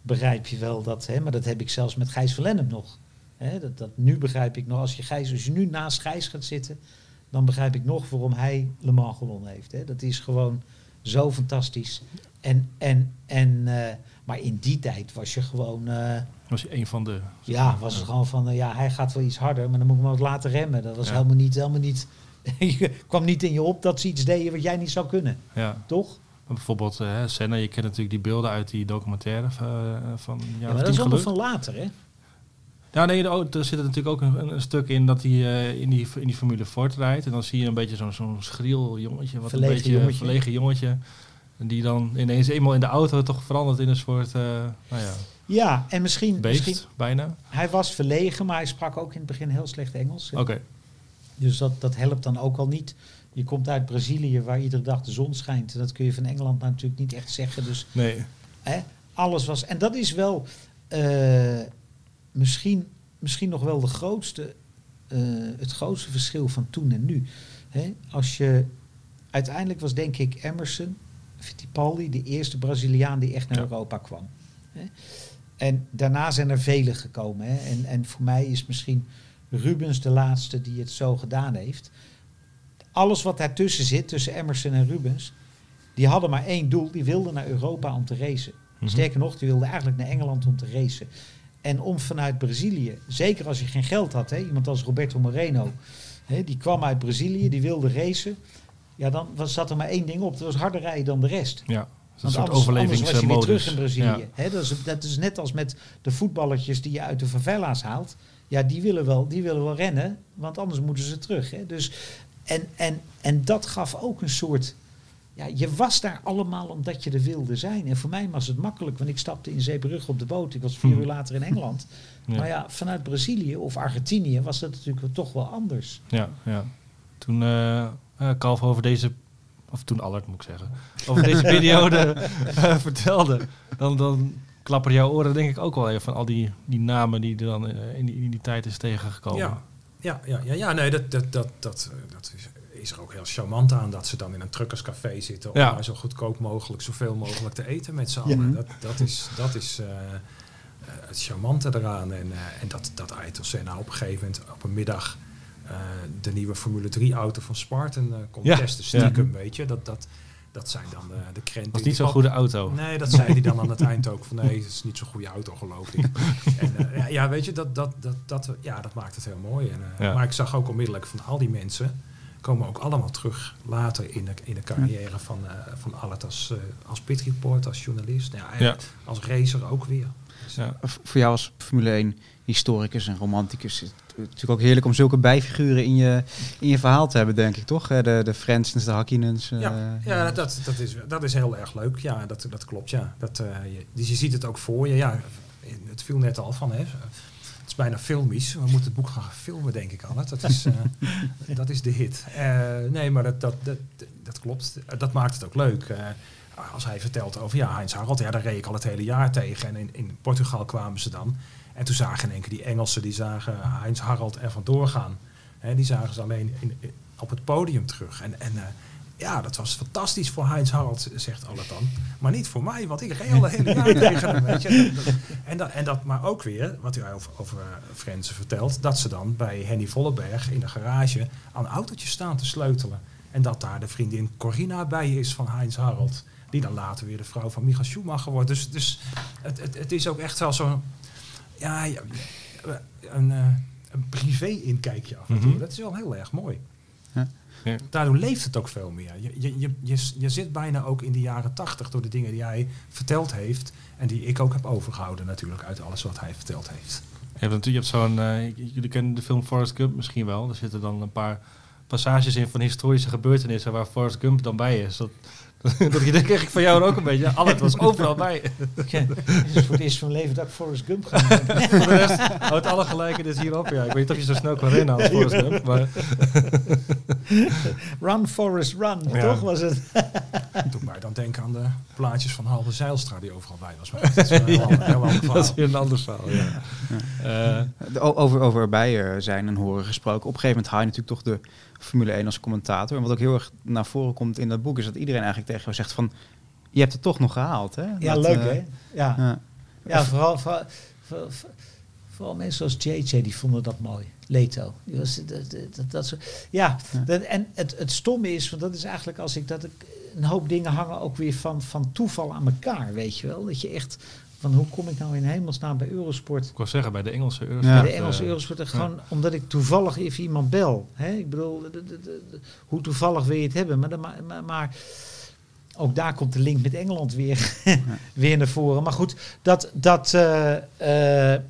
begrijp je wel dat, hè, maar dat heb ik zelfs met Gijs van Lennep nog. Hè, dat, dat nu begrijp ik nog, als je, Gijs, als je nu naast Gijs gaat zitten, dan begrijp ik nog waarom hij Le Mans gewonnen heeft. Hè. Dat is gewoon zo fantastisch. En, en, en, eh, maar in die tijd was je gewoon, eh, Was je een van de... ja, was het gewoon van, eh, ja, hij gaat wel iets harder, maar dan moet ik hem wat laten remmen. Dat was Ja. helemaal niet, helemaal niet, [laughs] je kwam niet in je op dat ze iets deden wat jij niet zou kunnen, Ja. toch? Bijvoorbeeld Senna, je kent natuurlijk die beelden uit die documentaire van een Ja, jaar maar dat is allemaal van later, hè? Ja, nee, er er zit er natuurlijk ook een, een stuk in dat hij eh, in, die, in die Formule Ford rijdt. En dan zie je een beetje zo'n zo'n schriel jongetje, wat Verlegen een beetje jongetje. verlegen jongetje. Die dan ineens eenmaal in de auto toch verandert in een soort, eh, nou ja, Ja, en misschien, beest, misschien, bijna. hij was verlegen, maar hij sprak ook in het begin heel slecht Engels. Oké, Dus dat, dat helpt dan ook al niet. Je komt uit Brazilië, waar iedere dag de zon schijnt. En dat kun je van Engeland nou natuurlijk niet echt zeggen. Dus nee. Hè? Alles was. En dat is wel eh, misschien, misschien nog wel de grootste, eh, het grootste verschil van toen en nu. Als je, uiteindelijk was denk ik Emerson, Fittipaldi, de eerste Braziliaan die echt naar Ja. Europa kwam. En daarna zijn er velen gekomen. En, en voor mij is misschien Rubens de laatste die het zo gedaan heeft. Alles wat daartussen zit, tussen Emerson en Rubens, die hadden maar één doel. Die wilden naar Europa om te racen. Mhm. Sterker nog, die wilden eigenlijk naar Engeland om te racen. En om vanuit Brazilië, zeker als je geen geld had, hè, iemand als Roberto Moreno, hè, die kwam uit Brazilië, die wilde racen. Ja, dan was, zat er maar één ding op. Dat was harder rijden dan de rest. Ja, dat is een Want soort anders, anders was je weer overlevingsmodus. terug in Brazilië. Ja. Hè, dat, is, dat is net als met de voetballertjes die je uit de favela's haalt. Ja, die willen wel, die willen wel rennen, want anders moeten ze terug. Hè. Dus, en, en, en dat gaf ook een soort... Ja, je was daar allemaal omdat je er wilde zijn. En voor mij was het makkelijk, want ik stapte in Zeebrugge op de boot. Ik was vier Hm. uur later in Engeland. [laughs] Ja. Maar ja, vanuit Brazilië of Argentinië was dat natuurlijk toch wel anders. Ja, ja. Toen eh eh, Kalf over deze, of toen Allard moet ik zeggen, over [laughs] deze periode eh, vertelde, dan, dan klapperen jouw oren denk ik ook wel even van al die, die namen die er dan in, die, in die tijd is tegengekomen. Ja, ja, ja, ja, ja nee, dat, dat, dat, dat, dat is, is er ook heel charmant aan dat ze dan in een truckerscafé zitten om Ja. maar zo goedkoop mogelijk, zoveel mogelijk te eten met z'n allen. Dat, dat is, dat is eh, eh, het charmante eraan. En, eh, en dat, dat Senna op een gegeven moment op een middag eh, de nieuwe Formule 3 auto van Spartan eh kon Ja, testen, stiekem, weet je. Dat, dat, dat zijn dan de, de krenten. was die niet zo'n goede auto. Nee, dat zei hij dan aan het eind ook. Van nee, het is niet zo'n goede auto, geloof ik. en, ja, ja, weet je, dat, dat, dat, dat, ja, dat maakt het heel mooi. En, eh, Ja. Maar ik zag ook onmiddellijk van al die mensen komen ook allemaal terug later in de, in de carrière van, eh van Allard als, eh, als pitreporter, als journalist. Nou Ja. Als racer ook weer. Dus, Ja. Voor jou als Formule 1 historicus en romanticus is het natuurlijk ook heerlijk om zulke bijfiguren in je, in je verhaal te hebben, denk ik, toch? Eh, De, de Frensens, de Hakkinens. eh, Ja, ja dat, dat, is, dat is heel erg leuk. Ja, dat, dat klopt. Ja. Dat, eh, je, dus je ziet het ook voor je. Ja, het viel net al van. Hè. Het is bijna filmisch. We moeten het boek gaan filmen, denk ik al. Dat is, eh, [laughs] dat is de hit. Eh, nee, maar dat, dat, dat, dat klopt. Dat maakt het ook leuk. Eh, als hij vertelt over ja, Heinz Harald, ja, daar reed ik al het hele jaar tegen. En in, in Portugal kwamen ze dan. En toen zagen in één keer die Engelsen, die zagen Heinz Harald er vandoor gaan. Die zagen ze alleen in, in- op het podium terug. En, en eh, ja, dat was fantastisch voor Heinz Harald, zegt Alle dan. Maar niet voor mij, want ik reed al hele jaar [laughs] tegen hem. Weet je. En, dat, en dat, maar ook weer, wat u over, over eh, Frenzen vertelt, dat ze dan bij Henny Vollenberg in de garage aan autootjes staan te sleutelen. En dat daar de vriendin Corina bij is van Heinz Harald. Die dan later weer de vrouw van Michael Schumacher wordt. Dus, dus het, het, het is ook echt wel zo'n... Ja, ja, een, eh, een privé-inkijkje af en toe. Mhm. Dat is wel heel erg mooi. Ja. Ja. Daardoor leeft het ook veel meer. Je, je, je, je, je zit bijna ook in de jaren tachtig door de dingen die hij verteld heeft. En die ik ook heb overgehouden natuurlijk uit alles wat hij verteld heeft. Je hebt natuurlijk je hebt zo'n, eh, jullie kennen de film Forrest Gump misschien wel. Er zitten dan een paar passages in van historische gebeurtenissen waar Forrest Gump dan bij is. Dat, [laughs] dat je denk ik van jou ook een beetje. Alles was overal bij. [laughs] Het is voor het eerst van mijn leven dat ik Forrest Gump ga. [laughs] Voor de rest houdt alle gelijkenis hierop. Ja, ik weet niet of je zo snel kan rennen als Forrest Gump. Maar Run, Forrest, run. Ja. Toch was het? Doe mij dan denken aan de plaatjes van Halve Zeilstra die overal bij was. Maar dat is wel een heel, heel ander verhaal. dat is weer een ander verhaal. Ja. Eh, over, over erbij eh, zijn en horen gesproken. Op een gegeven moment haal je natuurlijk toch de Formule 1 als commentator. En wat ook heel erg naar voren komt in dat boek... is dat iedereen eigenlijk tegen jou zegt van... je hebt het toch nog gehaald, hè? Ja, Dat, leuk eh, hè? Ja, ja. ja vooral, vooral, vooral, vooral mensen zoals JJ, die vonden dat mooi. Leto. Die was, dat, dat, dat soort, ja, en het, het stomme is, want dat is eigenlijk als ik dat ik een hoop dingen hangen ook weer van, van toeval aan elkaar, weet je wel. Dat je echt, van hoe kom ik nou in hemelsnaam bij Eurosport ik wil zeggen, bij de Engelse Eurosport. Ja. bij de Engelse eh, Eurosport. en Gewoon omdat ik toevallig even iemand bel. Hè? Ik bedoel, de- de- de- de- hoe toevallig wil je het hebben? Maar, dan ma- maar, maar ook daar komt de link met Engeland weer, [laughs] weer naar voren. Maar goed, dat, dat, eh, eh,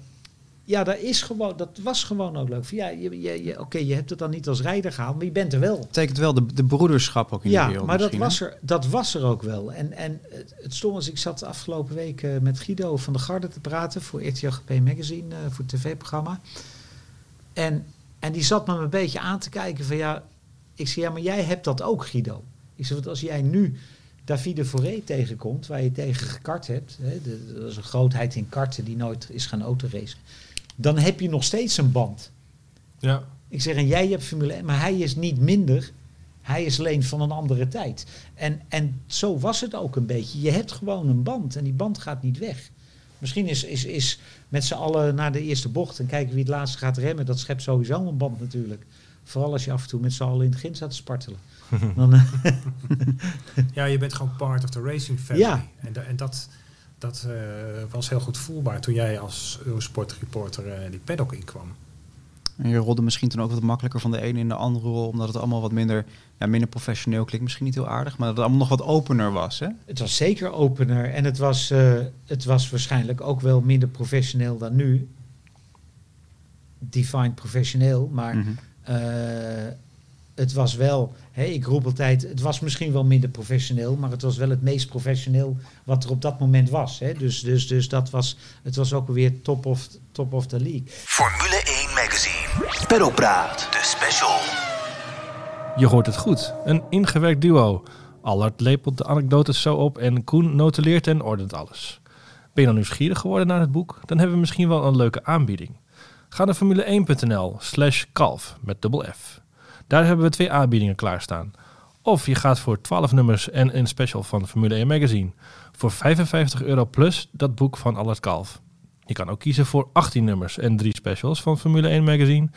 ja, dat, is gewoon, dat was gewoon ook leuk. Ja, je, je, je, Oké, je hebt het dan niet als rijder gehaald, maar je bent er wel. betekent wel de, de broederschap ook in de Ja, wereld maar dat was, er, dat was er ook wel. En, en het, het stom was, ik zat de afgelopen week eh, met Guido van der Garde te praten voor RTLGP Magazine, eh, voor het tv-programma. En, en die zat me een beetje aan te kijken van ja, ik zei ja, maar jij hebt dat ook Guido. Ik zei, want als jij nu Davide Foré tegenkomt, waar je tegen gekart hebt, hè, de- dat is een grootheid in karten die nooit is gaan autoracen, dan heb je nog steeds een band. Ja. Ik zeg, en jij hebt Formule 1, maar hij is niet minder. Hij is alleen van een andere tijd. En, en zo was het ook een beetje. Je hebt gewoon een band en die band gaat niet weg. Misschien is, is, is met z'n allen naar de eerste bocht en kijken wie het laatste gaat remmen. Dat schept sowieso een band natuurlijk. Vooral als je af en toe met z'n allen in het begin staat te spartelen. [laughs] Dan, [laughs] Ja, je bent gewoon part of the racing family. Ja. En, da- en dat, dat eh, was heel goed voelbaar toen jij als Eurosport reporter eh, die paddock inkwam. En je rolde misschien toen ook wat makkelijker van de ene in de andere rol, omdat het allemaal wat minder, ja, minder professioneel klinkt. Misschien niet heel aardig, maar dat het allemaal nog wat opener was. Hè? het was zeker opener en het was, eh, het was waarschijnlijk ook wel minder professioneel dan nu. Defined professioneel, maar. Eh, het was wel, hè, ik roep altijd, het was misschien wel minder professioneel, maar het was wel het meest professioneel wat er op dat moment was. Hè. Dus, dus, dus dat was, het was ook weer top of, top of the league. Formule 1 Magazine. Peddelpraat. De special. Je hoort het goed. Een ingewerkt duo. Allard lepelt de anekdotes zo op en Koen notuleert en ordent alles. Ben je dan nieuwsgierig geworden naar het boek? Dan hebben we misschien wel een leuke aanbieding. Ga naar formule1.nl slash kalf met dubbel F. Daar hebben we twee aanbiedingen klaarstaan. Of je gaat voor 12 nummers en een special van Formule 1 Magazine. Voor 55 euro plus dat boek van Allard Kalf. Je kan ook kiezen voor 18 nummers en drie specials van Formule 1 Magazine.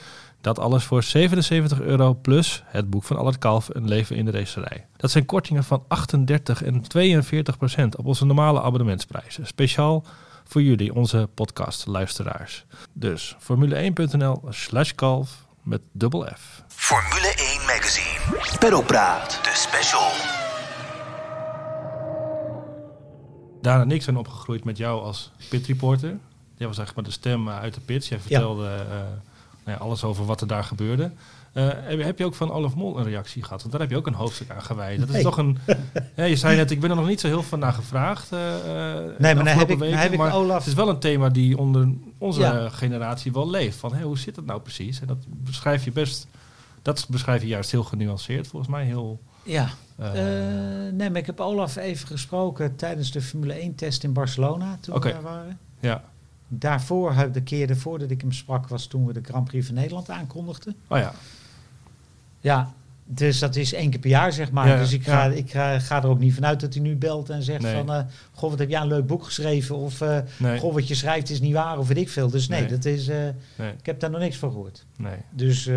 Dat alles voor 77 euro plus het boek van Allard Kalf Een leven in de racerij. Dat zijn kortingen van 38 en 42 procent op onze normale abonnementsprijzen. Speciaal voor jullie, onze podcastluisteraars. Dus formule1.nl slash kalf met dubbel F. Formule 1 Magazine. Peddelpraat. De special. Daan en ik zijn opgegroeid met jou als pitreporter. Jij was eigenlijk maar de stem eh, uit de pits. Jij vertelde eh, nou ja, alles over wat er daar gebeurde. Eh, heb, je- ook van Olaf Mol een reactie gehad? Want daar heb je ook een hoofdstuk aan gewijd. Dat is Nee. toch een... Ja, je zei net, ik ben er nog niet zo heel veel naar gevraagd. eh, eh, de maar dan heb ik- heb ik maar Olaf- Het is wel een thema die onder onze Ja. generatie wel leeft. Van, hé, hoe zit het nou precies? En dat beschrijf je best... Dat beschrijf je juist heel genuanceerd, volgens mij. Heel... Ja, Eh, nee, maar ik heb Olaf even gesproken tijdens de Formule 1-test in Barcelona, toen we daar waren. ja. Daarvoor, heb- de keer ervoor dat ik hem sprak, was toen we de Grand Prix van Nederland aankondigden. Oh ja. Ja, dus dat is één keer per jaar, zeg maar. Ja, dus ik, ga, ja. ik ga, ga er ook niet vanuit dat hij nu belt en zegt Nee. van... eh, goh, wat heb jij een leuk boek geschreven? Of eh, Nee. goh, wat je schrijft is niet waar, of weet ik veel. Dus nee, Nee. dat is, eh, ik heb daar nog niks van gehoord. Nee. Dus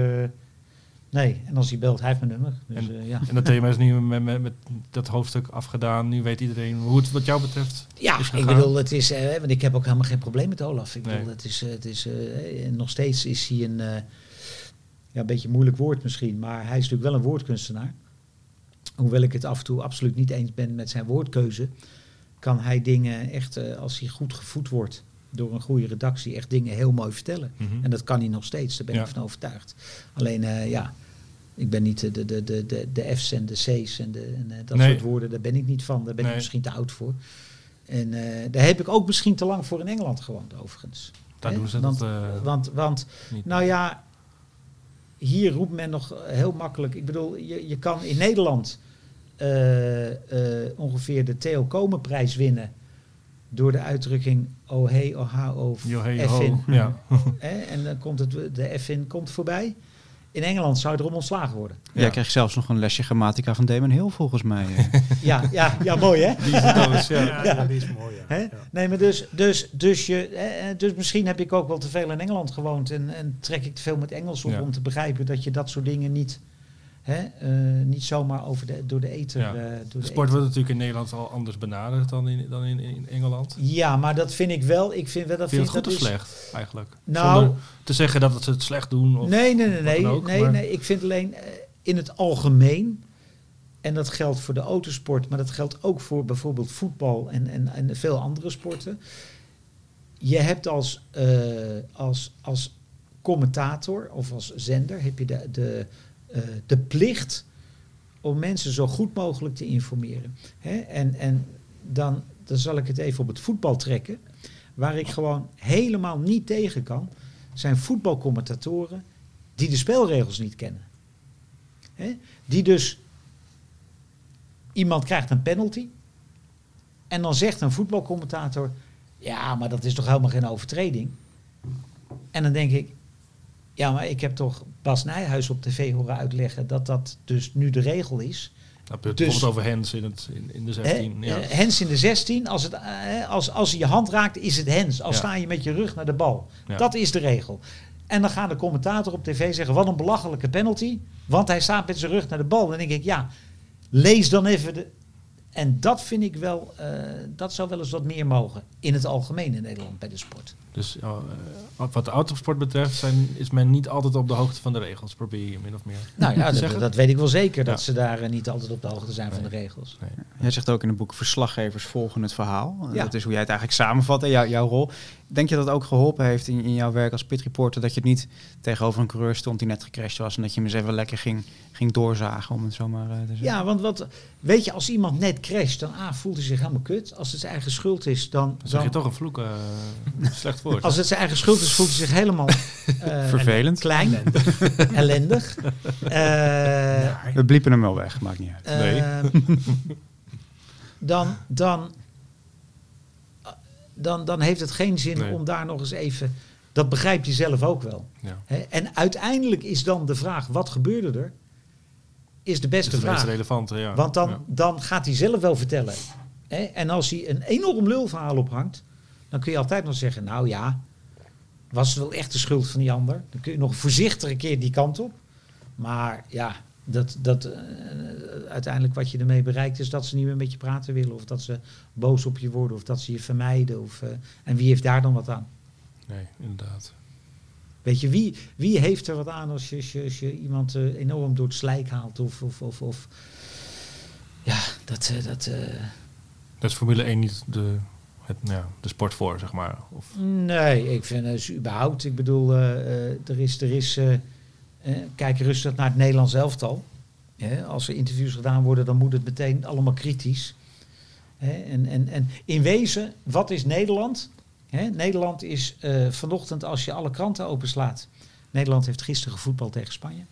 nee, en als hij belt, hij heeft mijn nummer. Dus En- ja. En dat thema is nu met, met, met dat hoofdstuk afgedaan. Nu weet iedereen hoe het wat jou betreft Ja, ik bedoel, het is, want ik heb ook helemaal geen probleem met Olaf. Ik bedoel, het is, het is nog steeds is hij een, ja, een beetje een moeilijk woord misschien, maar hij is natuurlijk wel een woordkunstenaar. Hoewel ik het af en toe absoluut niet eens ben met zijn woordkeuze, kan hij dingen echt, eh, als hij goed gevoed wordt door een goede redactie, echt dingen heel mooi vertellen. Mhm. En dat kan hij nog steeds, daar ben Ja. ik van overtuigd. Alleen, eh, ja, ik ben niet de, de, de, de, de, F's en de C's en, de, en eh, dat Nee. soort woorden, daar ben ik niet van. Daar ben Nee. ik misschien te oud voor. En daar heb ik ook misschien te lang voor in Engeland gewoond, overigens. Daar doen ze want, dat want, want, nou ja, hier roept men nog heel makkelijk. Ik bedoel, je, je kan in Nederland eh, eh, ongeveer de Theo Komen-prijs winnen. Door de uitdrukking oh hey, oh ha, oh Yo, hey, F ho. in. Ja. En dan komt het, de F in komt voorbij. In Engeland zou je erom ontslagen worden. Ja. Jij kreeg zelfs nog een lesje grammatica van Damon Hill volgens mij. [laughs] Ja, ja, ja mooi hè? Die is eens, [laughs] ja. Ja, Ja. die is mooi. Ja. Hè? Ja. Nee, maar dus, dus, dus, je, dus misschien heb ik ook wel te veel in Engeland gewoond en, en trek ik te veel met Engels op Ja. om te begrijpen dat je dat soort dingen niet, hè, eh, niet zomaar over de, door de. Ja. eh, door De sport wordt natuurlijk in Nederland al anders benaderd dan in, dan in, in Engeland. Ja, maar dat vind ik wel. Ik vind wel dat Vind het goed of dat is- slecht, eigenlijk? Nou- Zonder te zeggen dat ze het slecht doen. Of, Nee, nee, nee, nee. ook, nee, maar- nee. Ik vind alleen eh, in het algemeen. En dat geldt voor de autosport, maar dat geldt ook voor bijvoorbeeld voetbal en, en, en veel andere sporten. Je hebt als, als, als commentator of als zender heb je de, de, de plicht om mensen zo goed mogelijk te informeren. Hè? En, en dan, dan zal ik het even op het voetbal trekken. Waar ik gewoon helemaal niet tegen kan, zijn voetbalcommentatoren die de spelregels niet kennen. Hè? Die dus, iemand krijgt een penalty en dan zegt een voetbalcommentator, ja, maar dat is toch helemaal geen overtreding. En dan denk ik, ja, maar ik heb toch Bas Nijhuis op tv horen uitleggen dat dat dus nu de regel is. Je het Dus- bijvoorbeeld over Hens in, het, in, in de 16. Hè? ja. Eh, Hens in de 16, als, het, eh, als, als hij je hand raakt, is het hens. Als Ja. sta je met je rug naar de bal. Ja. Dat is de regel. En dan gaat de commentator op tv zeggen, wat een belachelijke penalty. Want hij staat met zijn rug naar de bal. Dan denk ik, ja, lees dan even de... En dat vind ik wel, eh, dat zou wel eens wat meer mogen. In het algemeen in Nederland bij de sport. Dus eh, wat de autosport betreft zijn, is men niet altijd op de hoogte van de regels, probeer je min of meer. Nou ja, [laughs] te dat, zeggen. dat weet ik wel zeker. Dat Ja. ze daar eh, niet altijd op de hoogte zijn van de regels. Nee. Jij zegt ook in het boek verslaggevers volgen het verhaal. Ja. Dat is hoe jij het eigenlijk samenvat, jou- jouw rol. Denk je dat het ook geholpen heeft in, in jouw werk als pitreporter... dat je het niet tegenover een coureur stond die net gecrashed was... en dat je hem eens even lekker ging, ging doorzagen, om het zo maar eh, te zeggen? Ja, want wat, weet je, als iemand net crasht, dan A, voelt hij zich helemaal kut. Als het zijn eigen schuld is, dan... Dan zeg je toch een vloek, eh, [laughs] slecht woord. als het zijn eigen schuld is, voelt hij zich helemaal [laughs] eh, Vervelend. klein, ellendig. [laughs] Eh, We bliepen hem wel weg, maakt niet uit. Nee. Ehm, dan, dan, dan, dan heeft het geen zin Nee. om daar nog eens even... Dat begrijp je zelf ook wel. ja. En uiteindelijk is dan de vraag, wat gebeurde er? Is de beste is vraag. relevante, ja. Want dan, Ja. dan gaat hij zelf wel vertellen. Hè? En als hij een enorm lulverhaal ophangt, dan kun je altijd nog zeggen, nou ja, was het wel echt de schuld van die ander? Dan kun je nog voorzichtig een keer die kant op. Maar ja, dat, dat, eh, uiteindelijk wat je ermee bereikt is dat ze niet meer met je praten willen. Of dat ze boos op je worden. Of dat ze je vermijden. Of, eh, en wie heeft daar dan wat aan? Nee, inderdaad. Weet je, wie, wie heeft er wat aan als je, als je, als je iemand eh, enorm door het slijk haalt? Of, of, of, of ja, dat... dat Dat is Formule 1 niet de, het, nou ja, de sport voor, zeg maar. Of, Nee, ik vind het überhaupt. Ik bedoel, er is. Er is kijk rustig naar het Nederlands elftal. Hè, als er interviews gedaan worden, dan moet het meteen allemaal kritisch. Hè, en, en, en in wezen, wat is Nederland? Nederland is eh, vanochtend, als je alle kranten openslaat. Nederland heeft gisteren gevoetbald tegen Spanje.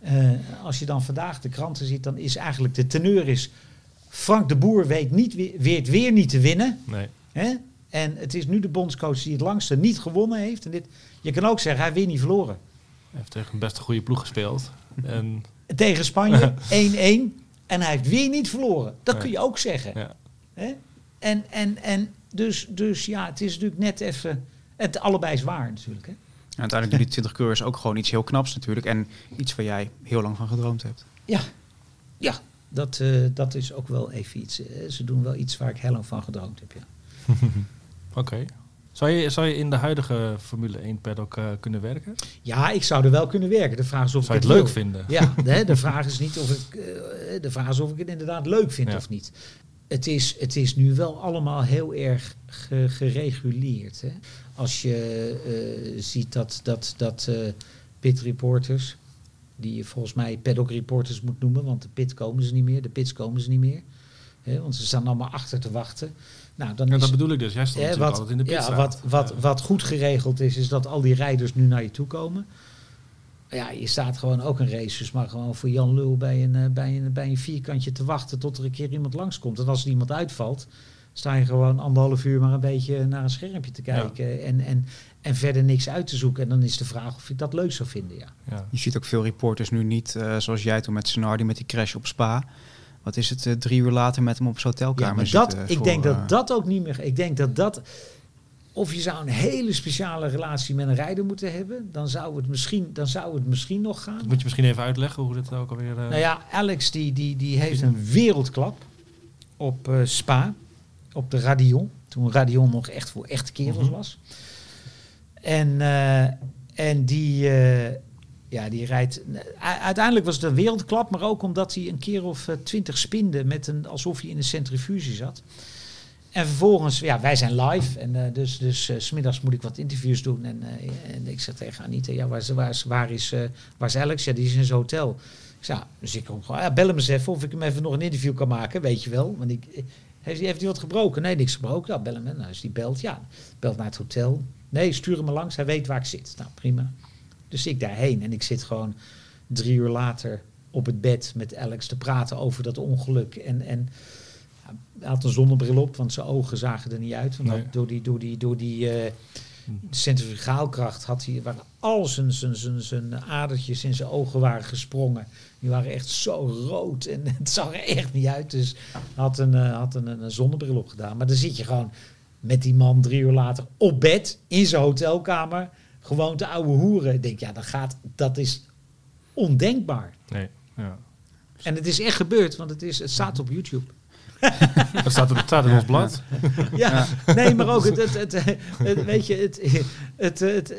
Eh, als je dan vandaag de kranten ziet, dan is eigenlijk de teneur is. Frank de Boer weet, niet, weer- weet weer niet te winnen. nee. Hè? En het is nu de bondscoach die het langste niet gewonnen heeft. En dit, je kan ook zeggen, hij weer niet verloren. Hij heeft tegen een best een goede ploeg gespeeld. En Tegen Spanje [laughs] 1-1. En hij heeft weer niet verloren. Dat kun je ook zeggen. ja, Hè? En, en, en dus, dus ja, het is natuurlijk net even... Het allebei is waar natuurlijk. Hè? En uiteindelijk doen die 20 coureurs ook gewoon iets heel knaps natuurlijk. En iets waar jij heel lang van gedroomd hebt. Ja, ja dat, eh, dat is ook wel even iets. ze doen wel iets waar ik heel lang van gedroomd heb. Ja. [laughs] oké. Zou, je, zou je in de huidige Formule 1 paddock eh, kunnen werken? ja, ik zou er wel kunnen werken. De vraag is of Zou ik het leuk wil. vinden? Ja, [laughs] hè, de vraag is niet of ik, eh, de vraag is of ik het inderdaad leuk vind Ja. of niet. Het is, het is nu wel allemaal heel erg ge- gereguleerd. Hè. Als je eh, ziet dat, dat, dat eh, pit reporters, die je volgens mij paddock reporters moet noemen, want de pit komen ze niet meer, de pits komen ze niet meer. Hè, want ze staan allemaal achter te wachten. Nou, dan Ja, is, dat bedoel ik dus. Jij stond natuurlijk wat, altijd in de ja, pitstraat. wat, wat, Ja. wat goed geregeld is, is dat al die rijders nu naar je toe komen. Ja, je staat gewoon ook een race, dus maar gewoon voor Jan Lul bij een, eh, bij, een, bij een vierkantje te wachten tot er een keer iemand langskomt. En als er iemand uitvalt, sta je gewoon anderhalf uur maar een beetje naar een schermpje te Ja. kijken en, en, en verder niks uit te zoeken. En dan is de vraag of ik dat leuk zou vinden, ja. Ja. Je ziet ook veel reporters nu niet, eh, zoals jij toen met Senardi met die crash op Spa. Wat is het, eh, drie uur later met hem op zijn Ja, hotelkamer maar dat, zitten ik voor, denk dat eh, dat ook niet meer. Ik denk dat dat. Of je zou een hele speciale relatie met een rijder moeten hebben, dan zou het misschien, dan zou het misschien nog gaan. Moet je misschien even uitleggen hoe dit ook alweer... eh, Nou ja, Alex die, die, die heeft een wereldklap op eh, Spa, op de Radion. Toen Radion nog echt voor echte kerels Mhm. was. En, eh, en die, eh, ja, die rijdt... u- Uiteindelijk was het een wereldklap, maar ook omdat hij een keer of eh, twintig spinde met een, alsof hij in een centrifuge zat. En vervolgens, ja, wij zijn live. En eh, dus, dus eh, 's smiddags moet ik wat interviews doen. En, eh, en ik zeg tegen Anita, ja, waar, is, waar, is, waar, is, eh, waar is Alex? Ja, die is in zijn hotel. Ik zei, ja, dus ik kom gewoon, ja, bel hem eens even of ik hem even nog een interview kan maken, weet je wel. Want ik, eh, heeft, hij- heeft hij wat gebroken? Nee, niks gebroken. Ja, bel hem. Nou, dus die belt, ja, belt naar het hotel. Nee, stuur hem maar langs, hij weet waar ik zit. Nou, prima. Dus ik daarheen en ik zit gewoon drie uur later op het bed met Alex te praten over dat ongeluk. En, en hij had een zonnebril op, want zijn ogen zagen er niet uit. Want Nee. door die, door die, door die eh, centrifugaalkracht had hij, waren al zijn, zijn, zijn, zijn adertjes in zijn ogen waren gesprongen. Die waren echt zo rood en [laughs] het zag er echt niet uit. Dus hij had een, eh, had een, een zonnebril op gedaan. Maar dan zit je gewoon met die man drie uur later op bed in zijn hotelkamer. Gewoon te ouwe hoeren. Ik denk, ja, dat, gaat, dat is ondenkbaar. Nee, ja. En het is echt gebeurd, want het, is, het staat op YouTube. Dat [laughs] staat, het staat in ons blad. Ja, nee, maar ook het, het, het, het- weet je, het, het,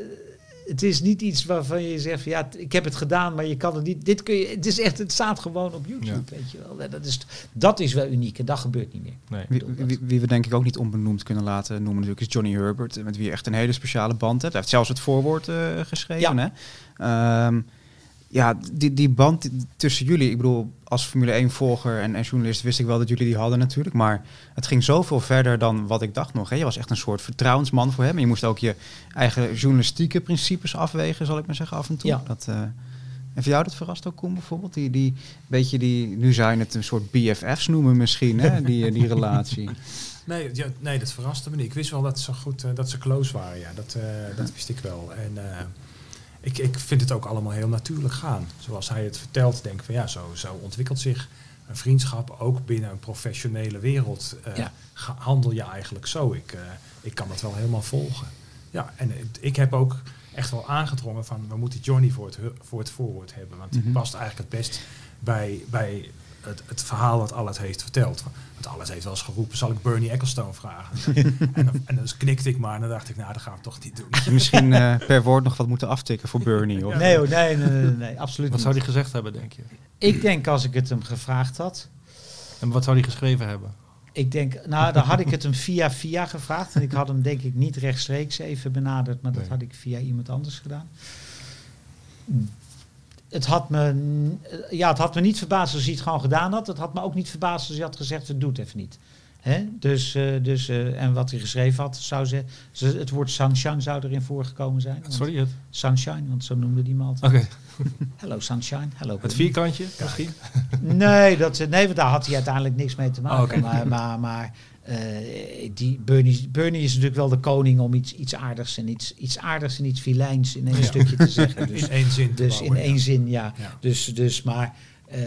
het, is niet iets waarvan je zegt, van, ja, ik heb het gedaan, maar je kan het niet. Dit kun je, het is echt, het staat gewoon op YouTube, weet je wel. Dat is, dat is wel uniek en dat gebeurt niet meer. Nee. Wie, wie, wie we denk ik ook niet onbenoemd kunnen laten noemen natuurlijk is Johnny Herbert, met wie je echt een hele speciale band hebt. Hij heeft zelfs het voorwoord eh, geschreven. Ja. Hè? Ehm, ja, die, die band tussen jullie, ik bedoel, als Formule 1-volger en, en journalist wist ik wel dat jullie die hadden natuurlijk, maar het ging zoveel verder dan wat ik dacht nog. Hè? Je was echt een soort vertrouwensman voor hem. En je moest ook je eigen journalistieke principes afwegen, zal ik maar zeggen, af en toe. Ja. Dat, eh, en voor jou dat verrast ook, Koen, bijvoorbeeld? Die, die, beetje die, nu zou je het een soort BFF's noemen misschien, hè? Die, die relatie. [laughs] Nee, ja, nee, dat verraste me niet. Ik wist wel dat ze goed, eh, dat ze close waren. Ja, dat, eh, dat wist ik wel. En eh, ik, ik vind het ook allemaal heel natuurlijk gaan. Zoals hij het vertelt, denk ik van ja, zo, zo ontwikkelt zich een vriendschap ook binnen een professionele wereld. eh, Ja. handel je eigenlijk zo. Ik, eh, ik kan dat wel helemaal volgen. Ja, en ik heb ook echt wel aangedrongen van we moeten Johnny voor het, voor het voorwoord hebben. Want Mhm. die past eigenlijk het best bij, bij het, het verhaal wat Allet heeft verteld. Want Allet heeft wel eens geroepen, zal ik Bernie Ecclestone vragen? [laughs] en, dan, en dan knikte ik maar en dan dacht ik, nou, dat gaan we toch niet doen. Misschien eh, per woord nog wat moeten aftikken voor Bernie? Of? Nee hoor, nee, nee, nee, nee, absoluut Wat niet. zou hij gezegd hebben, denk je? Ik denk als ik het hem gevraagd had, En wat zou hij geschreven hebben? ik denk, nou dan had ik het hem via via gevraagd. En ik had hem denk ik niet rechtstreeks even benaderd, maar dat had ik via iemand anders gedaan. Het had me, eh, ja, het had me niet verbaasd als hij het gewoon gedaan had. Het had me ook niet verbaasd als hij had gezegd, het doet even niet. Hè? Dus, eh, dus, eh, en wat hij geschreven had, zou ze, het woord sunshine zou erin voorgekomen zijn. Want- Sorry, het, Sunshine, want zo noemde die altijd. Oké, [laughs] Hello sunshine, hello. het vierkantje misschien? Nee, dat, nee, want daar had hij uiteindelijk niks mee te maken. Oh. Maar, maar, maar eh, die Bernie, Bernie is natuurlijk wel de koning om iets, iets aardigs en iets, iets aardigs en iets vilijns in één Ja. stukje te zeggen. [laughs] Dus, in één zin. te dus in één ja. zin, ja. Ja. Dus, dus maar eh,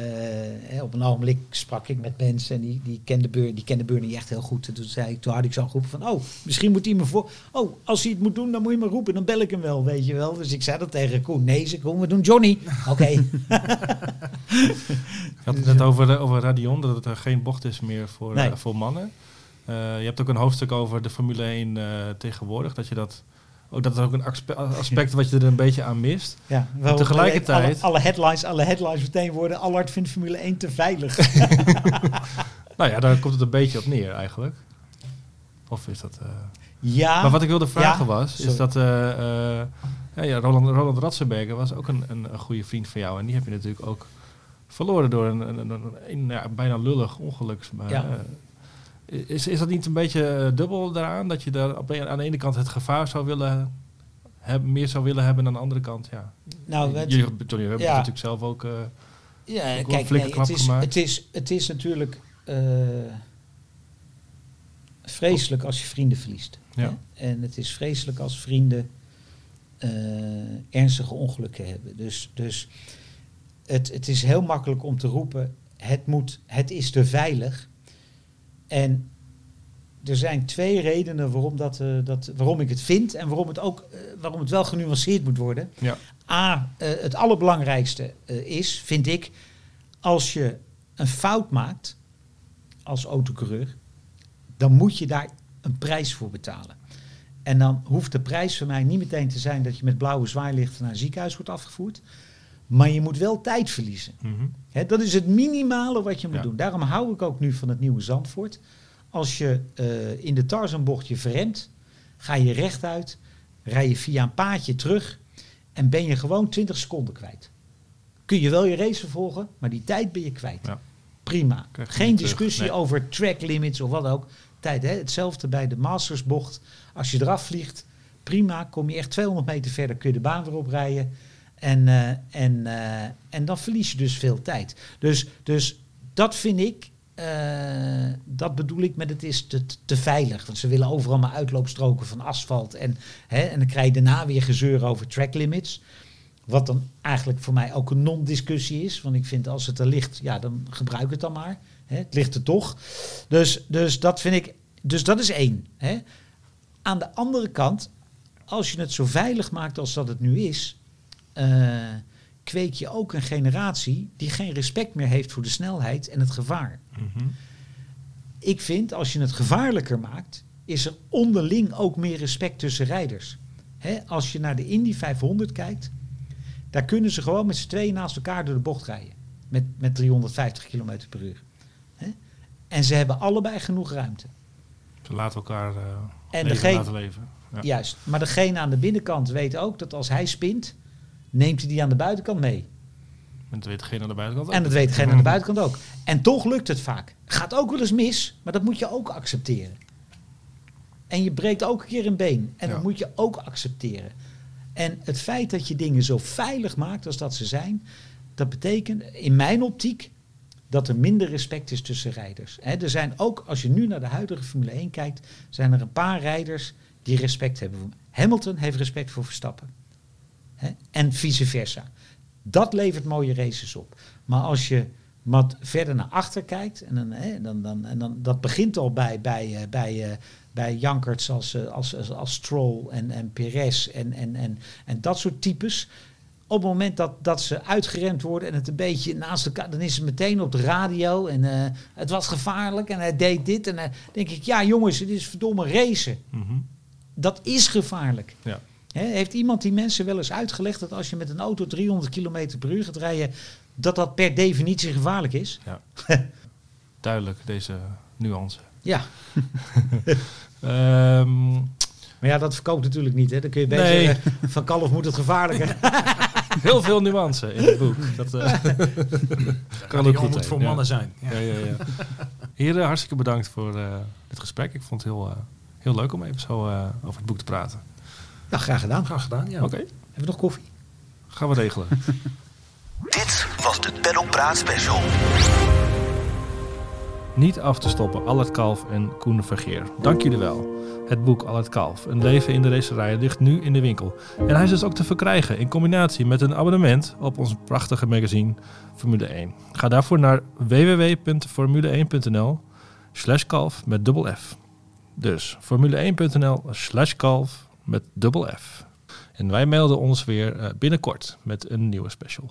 hè, op een ogenblik sprak ik met mensen en die, die, kende Bernie, die kende Bernie echt heel goed. En toen, zei ik, toen had ik zo geroepen van, oh, misschien moet hij me voor... Oh, als hij het moet doen, dan moet je me roepen, dan bel ik hem wel, weet je wel. Dus ik zei dat tegen Koen. Nee, ze Koen, we doen Johnny. [laughs] Oké. Je had het net over, eh, over Radion, dat het er geen bocht is meer voor, Nee. voor mannen. Eh, je hebt ook een hoofdstuk over de Formule 1 eh, tegenwoordig. Dat je dat, ook, dat is ook een aspe- aspect wat je er een beetje aan mist. Ja, wel, tegelijkertijd- Alle, alle headlines, alle headlines meteen worden. Allard vindt Formule 1 te veilig. [laughs] [laughs] Nou ja, daar komt het een beetje op neer eigenlijk. Of is dat... eh, ja. Maar wat ik wilde vragen Ja, was, is dat ja, ja, Roland, Roland Ratzenberger was ook een, een, een goede vriend van jou. En die heb je natuurlijk ook verloren door een, een, bijna lullig ongeluk. Maar, Ja. Is, is dat niet een beetje eh, dubbel daaraan? Dat je daar op een- aan de ene kant het gevaar zou willen hebben, meer zou willen hebben, en aan de andere kant, ja. nou, Jullie, hebben ja. natuurlijk zelf ook... eh, ja, ook kijk, flinke nee, klap het, is, gemaakt. het, is, het is natuurlijk eh, vreselijk als je vrienden verliest. Ja. Hè? En het is vreselijk als vrienden ernstige ongelukken hebben. Dus, dus het, het is heel makkelijk om te roepen, het, moet, het is te veilig. En er zijn twee redenen waarom, dat, eh, dat, waarom ik het vind en waarom het ook eh, waarom het wel genuanceerd moet worden. ja. A, eh, het allerbelangrijkste is, vind ik, als je een fout maakt als autocoureur, dan moet je daar een prijs voor betalen. En dan hoeft de prijs voor mij niet meteen te zijn dat je met blauwe zwaailichten naar een ziekenhuis wordt afgevoerd. Maar je moet wel tijd verliezen. Mhm. Dat is het minimale wat je moet Ja. doen. Daarom hou ik ook nu van het nieuwe Zandvoort. Als je eh, in de Tarzanbocht je verremt, ga je rechtuit, rij je via een paadje terug en ben je gewoon 20 seconden kwijt. Kun je wel je race vervolgen, maar die tijd ben je kwijt. Ja. Prima. Geen discussie Nee. over track limits of wat ook. Tijd, hè? Hetzelfde bij de Mastersbocht. Als je eraf vliegt, prima. Kom je echt 200 meter verder, kun je de baan weer oprijden. En, eh, en, eh, en dan verlies je dus veel tijd. Dus, dus dat vind ik, eh, dat bedoel ik met het is te, te veilig. Want ze willen overal maar uitloopstroken van asfalt. En, hè, en dan krijg je daarna weer gezeur over track limits. Wat dan eigenlijk voor mij ook een non-discussie is. Want ik vind als het er ligt, ja, dan gebruik het dan maar. Hè, het ligt er toch. Dus, dus dat vind ik. Dus dat is één. Hè. Aan de andere kant, als je het zo veilig maakt als dat het nu is, eh, kweek je ook een generatie die geen respect meer heeft voor de snelheid en het gevaar. Mhm. Ik vind, als je het gevaarlijker maakt, is er onderling ook meer respect tussen rijders. Hè, als je naar de Indy 500 kijkt, daar kunnen ze gewoon met z'n tweeën naast elkaar door de bocht rijden. Met, met 350 km per uur. Hè? En ze hebben allebei genoeg ruimte. Ze laten elkaar eh En leven degene- laten leven. Ja. Juist. Maar degene aan de binnenkant weet ook dat als hij spint, neemt hij die aan de buitenkant mee. En dat weet degene aan de buitenkant ook. En dat weet degene aan de buitenkant ook. [laughs] En toch lukt het vaak. Gaat ook wel eens mis, maar dat moet je ook accepteren. En je breekt ook een keer een been. En dat moet je ook accepteren. En het feit dat je dingen zo veilig maakt als dat ze zijn, dat betekent in mijn optiek dat er minder respect is tussen rijders. Hè, er zijn ook, als je nu naar de huidige Formule 1 kijkt, zijn er een paar rijders die respect hebben. Hamilton heeft respect voor Verstappen. Hè, en vice versa. Dat levert mooie races op. Maar als je wat verder naar achter kijkt, en dan, hè, dan, dan, en dan, dat begint al bij, bij, eh, bij, eh, bij Jankerts als, eh, als, als, als Stroll en, en Perez en, en, en, en dat soort types. Op het moment dat, dat ze uitgeremd worden en het een beetje naast elkaar, dan is het meteen op de radio en het was gevaarlijk en hij deed dit. En dan denk ik, ja jongens, het is verdomme racen. Mhm. Dat is gevaarlijk. Ja. Hè, heeft iemand die mensen wel eens uitgelegd dat als je met een auto 300 km per uur gaat rijden, dat dat per definitie gevaarlijk is? [laughs] Duidelijk, deze nuance. Ja, [laughs] Ehm, maar ja, dat verkoopt natuurlijk niet. Hè. Dan kun je beter Nee. zeggen, van kalf moet het gevaarlijker. [laughs] heel veel nuance in het boek. Dat eh, kan ook goed moet voor ja. mannen zijn. Ja. Ja, ja, ja. Heren, hartstikke bedankt voor eh, dit gesprek. Ik vond het heel, eh, heel leuk om even zo eh, over het boek te praten. Nou, graag gedaan. Graag gedaan, ja. Oké, Hebben we nog koffie? gaan we regelen. [laughs] Dit was de Paddock Praat Special. Niet af te stoppen, Allard Kalf en Koen Vergeer. Dank jullie wel. Het boek Allard Kalf, Een leven in de racerij, ligt nu in de winkel. En hij is dus ook te verkrijgen in combinatie met een abonnement op ons prachtige magazine Formule 1. Ga daarvoor naar www.formule1.nl slash kalf met dubbel F. Dus formule1.nl slash kalf met dubbel F. En wij melden ons weer eh, binnenkort met een nieuwe special.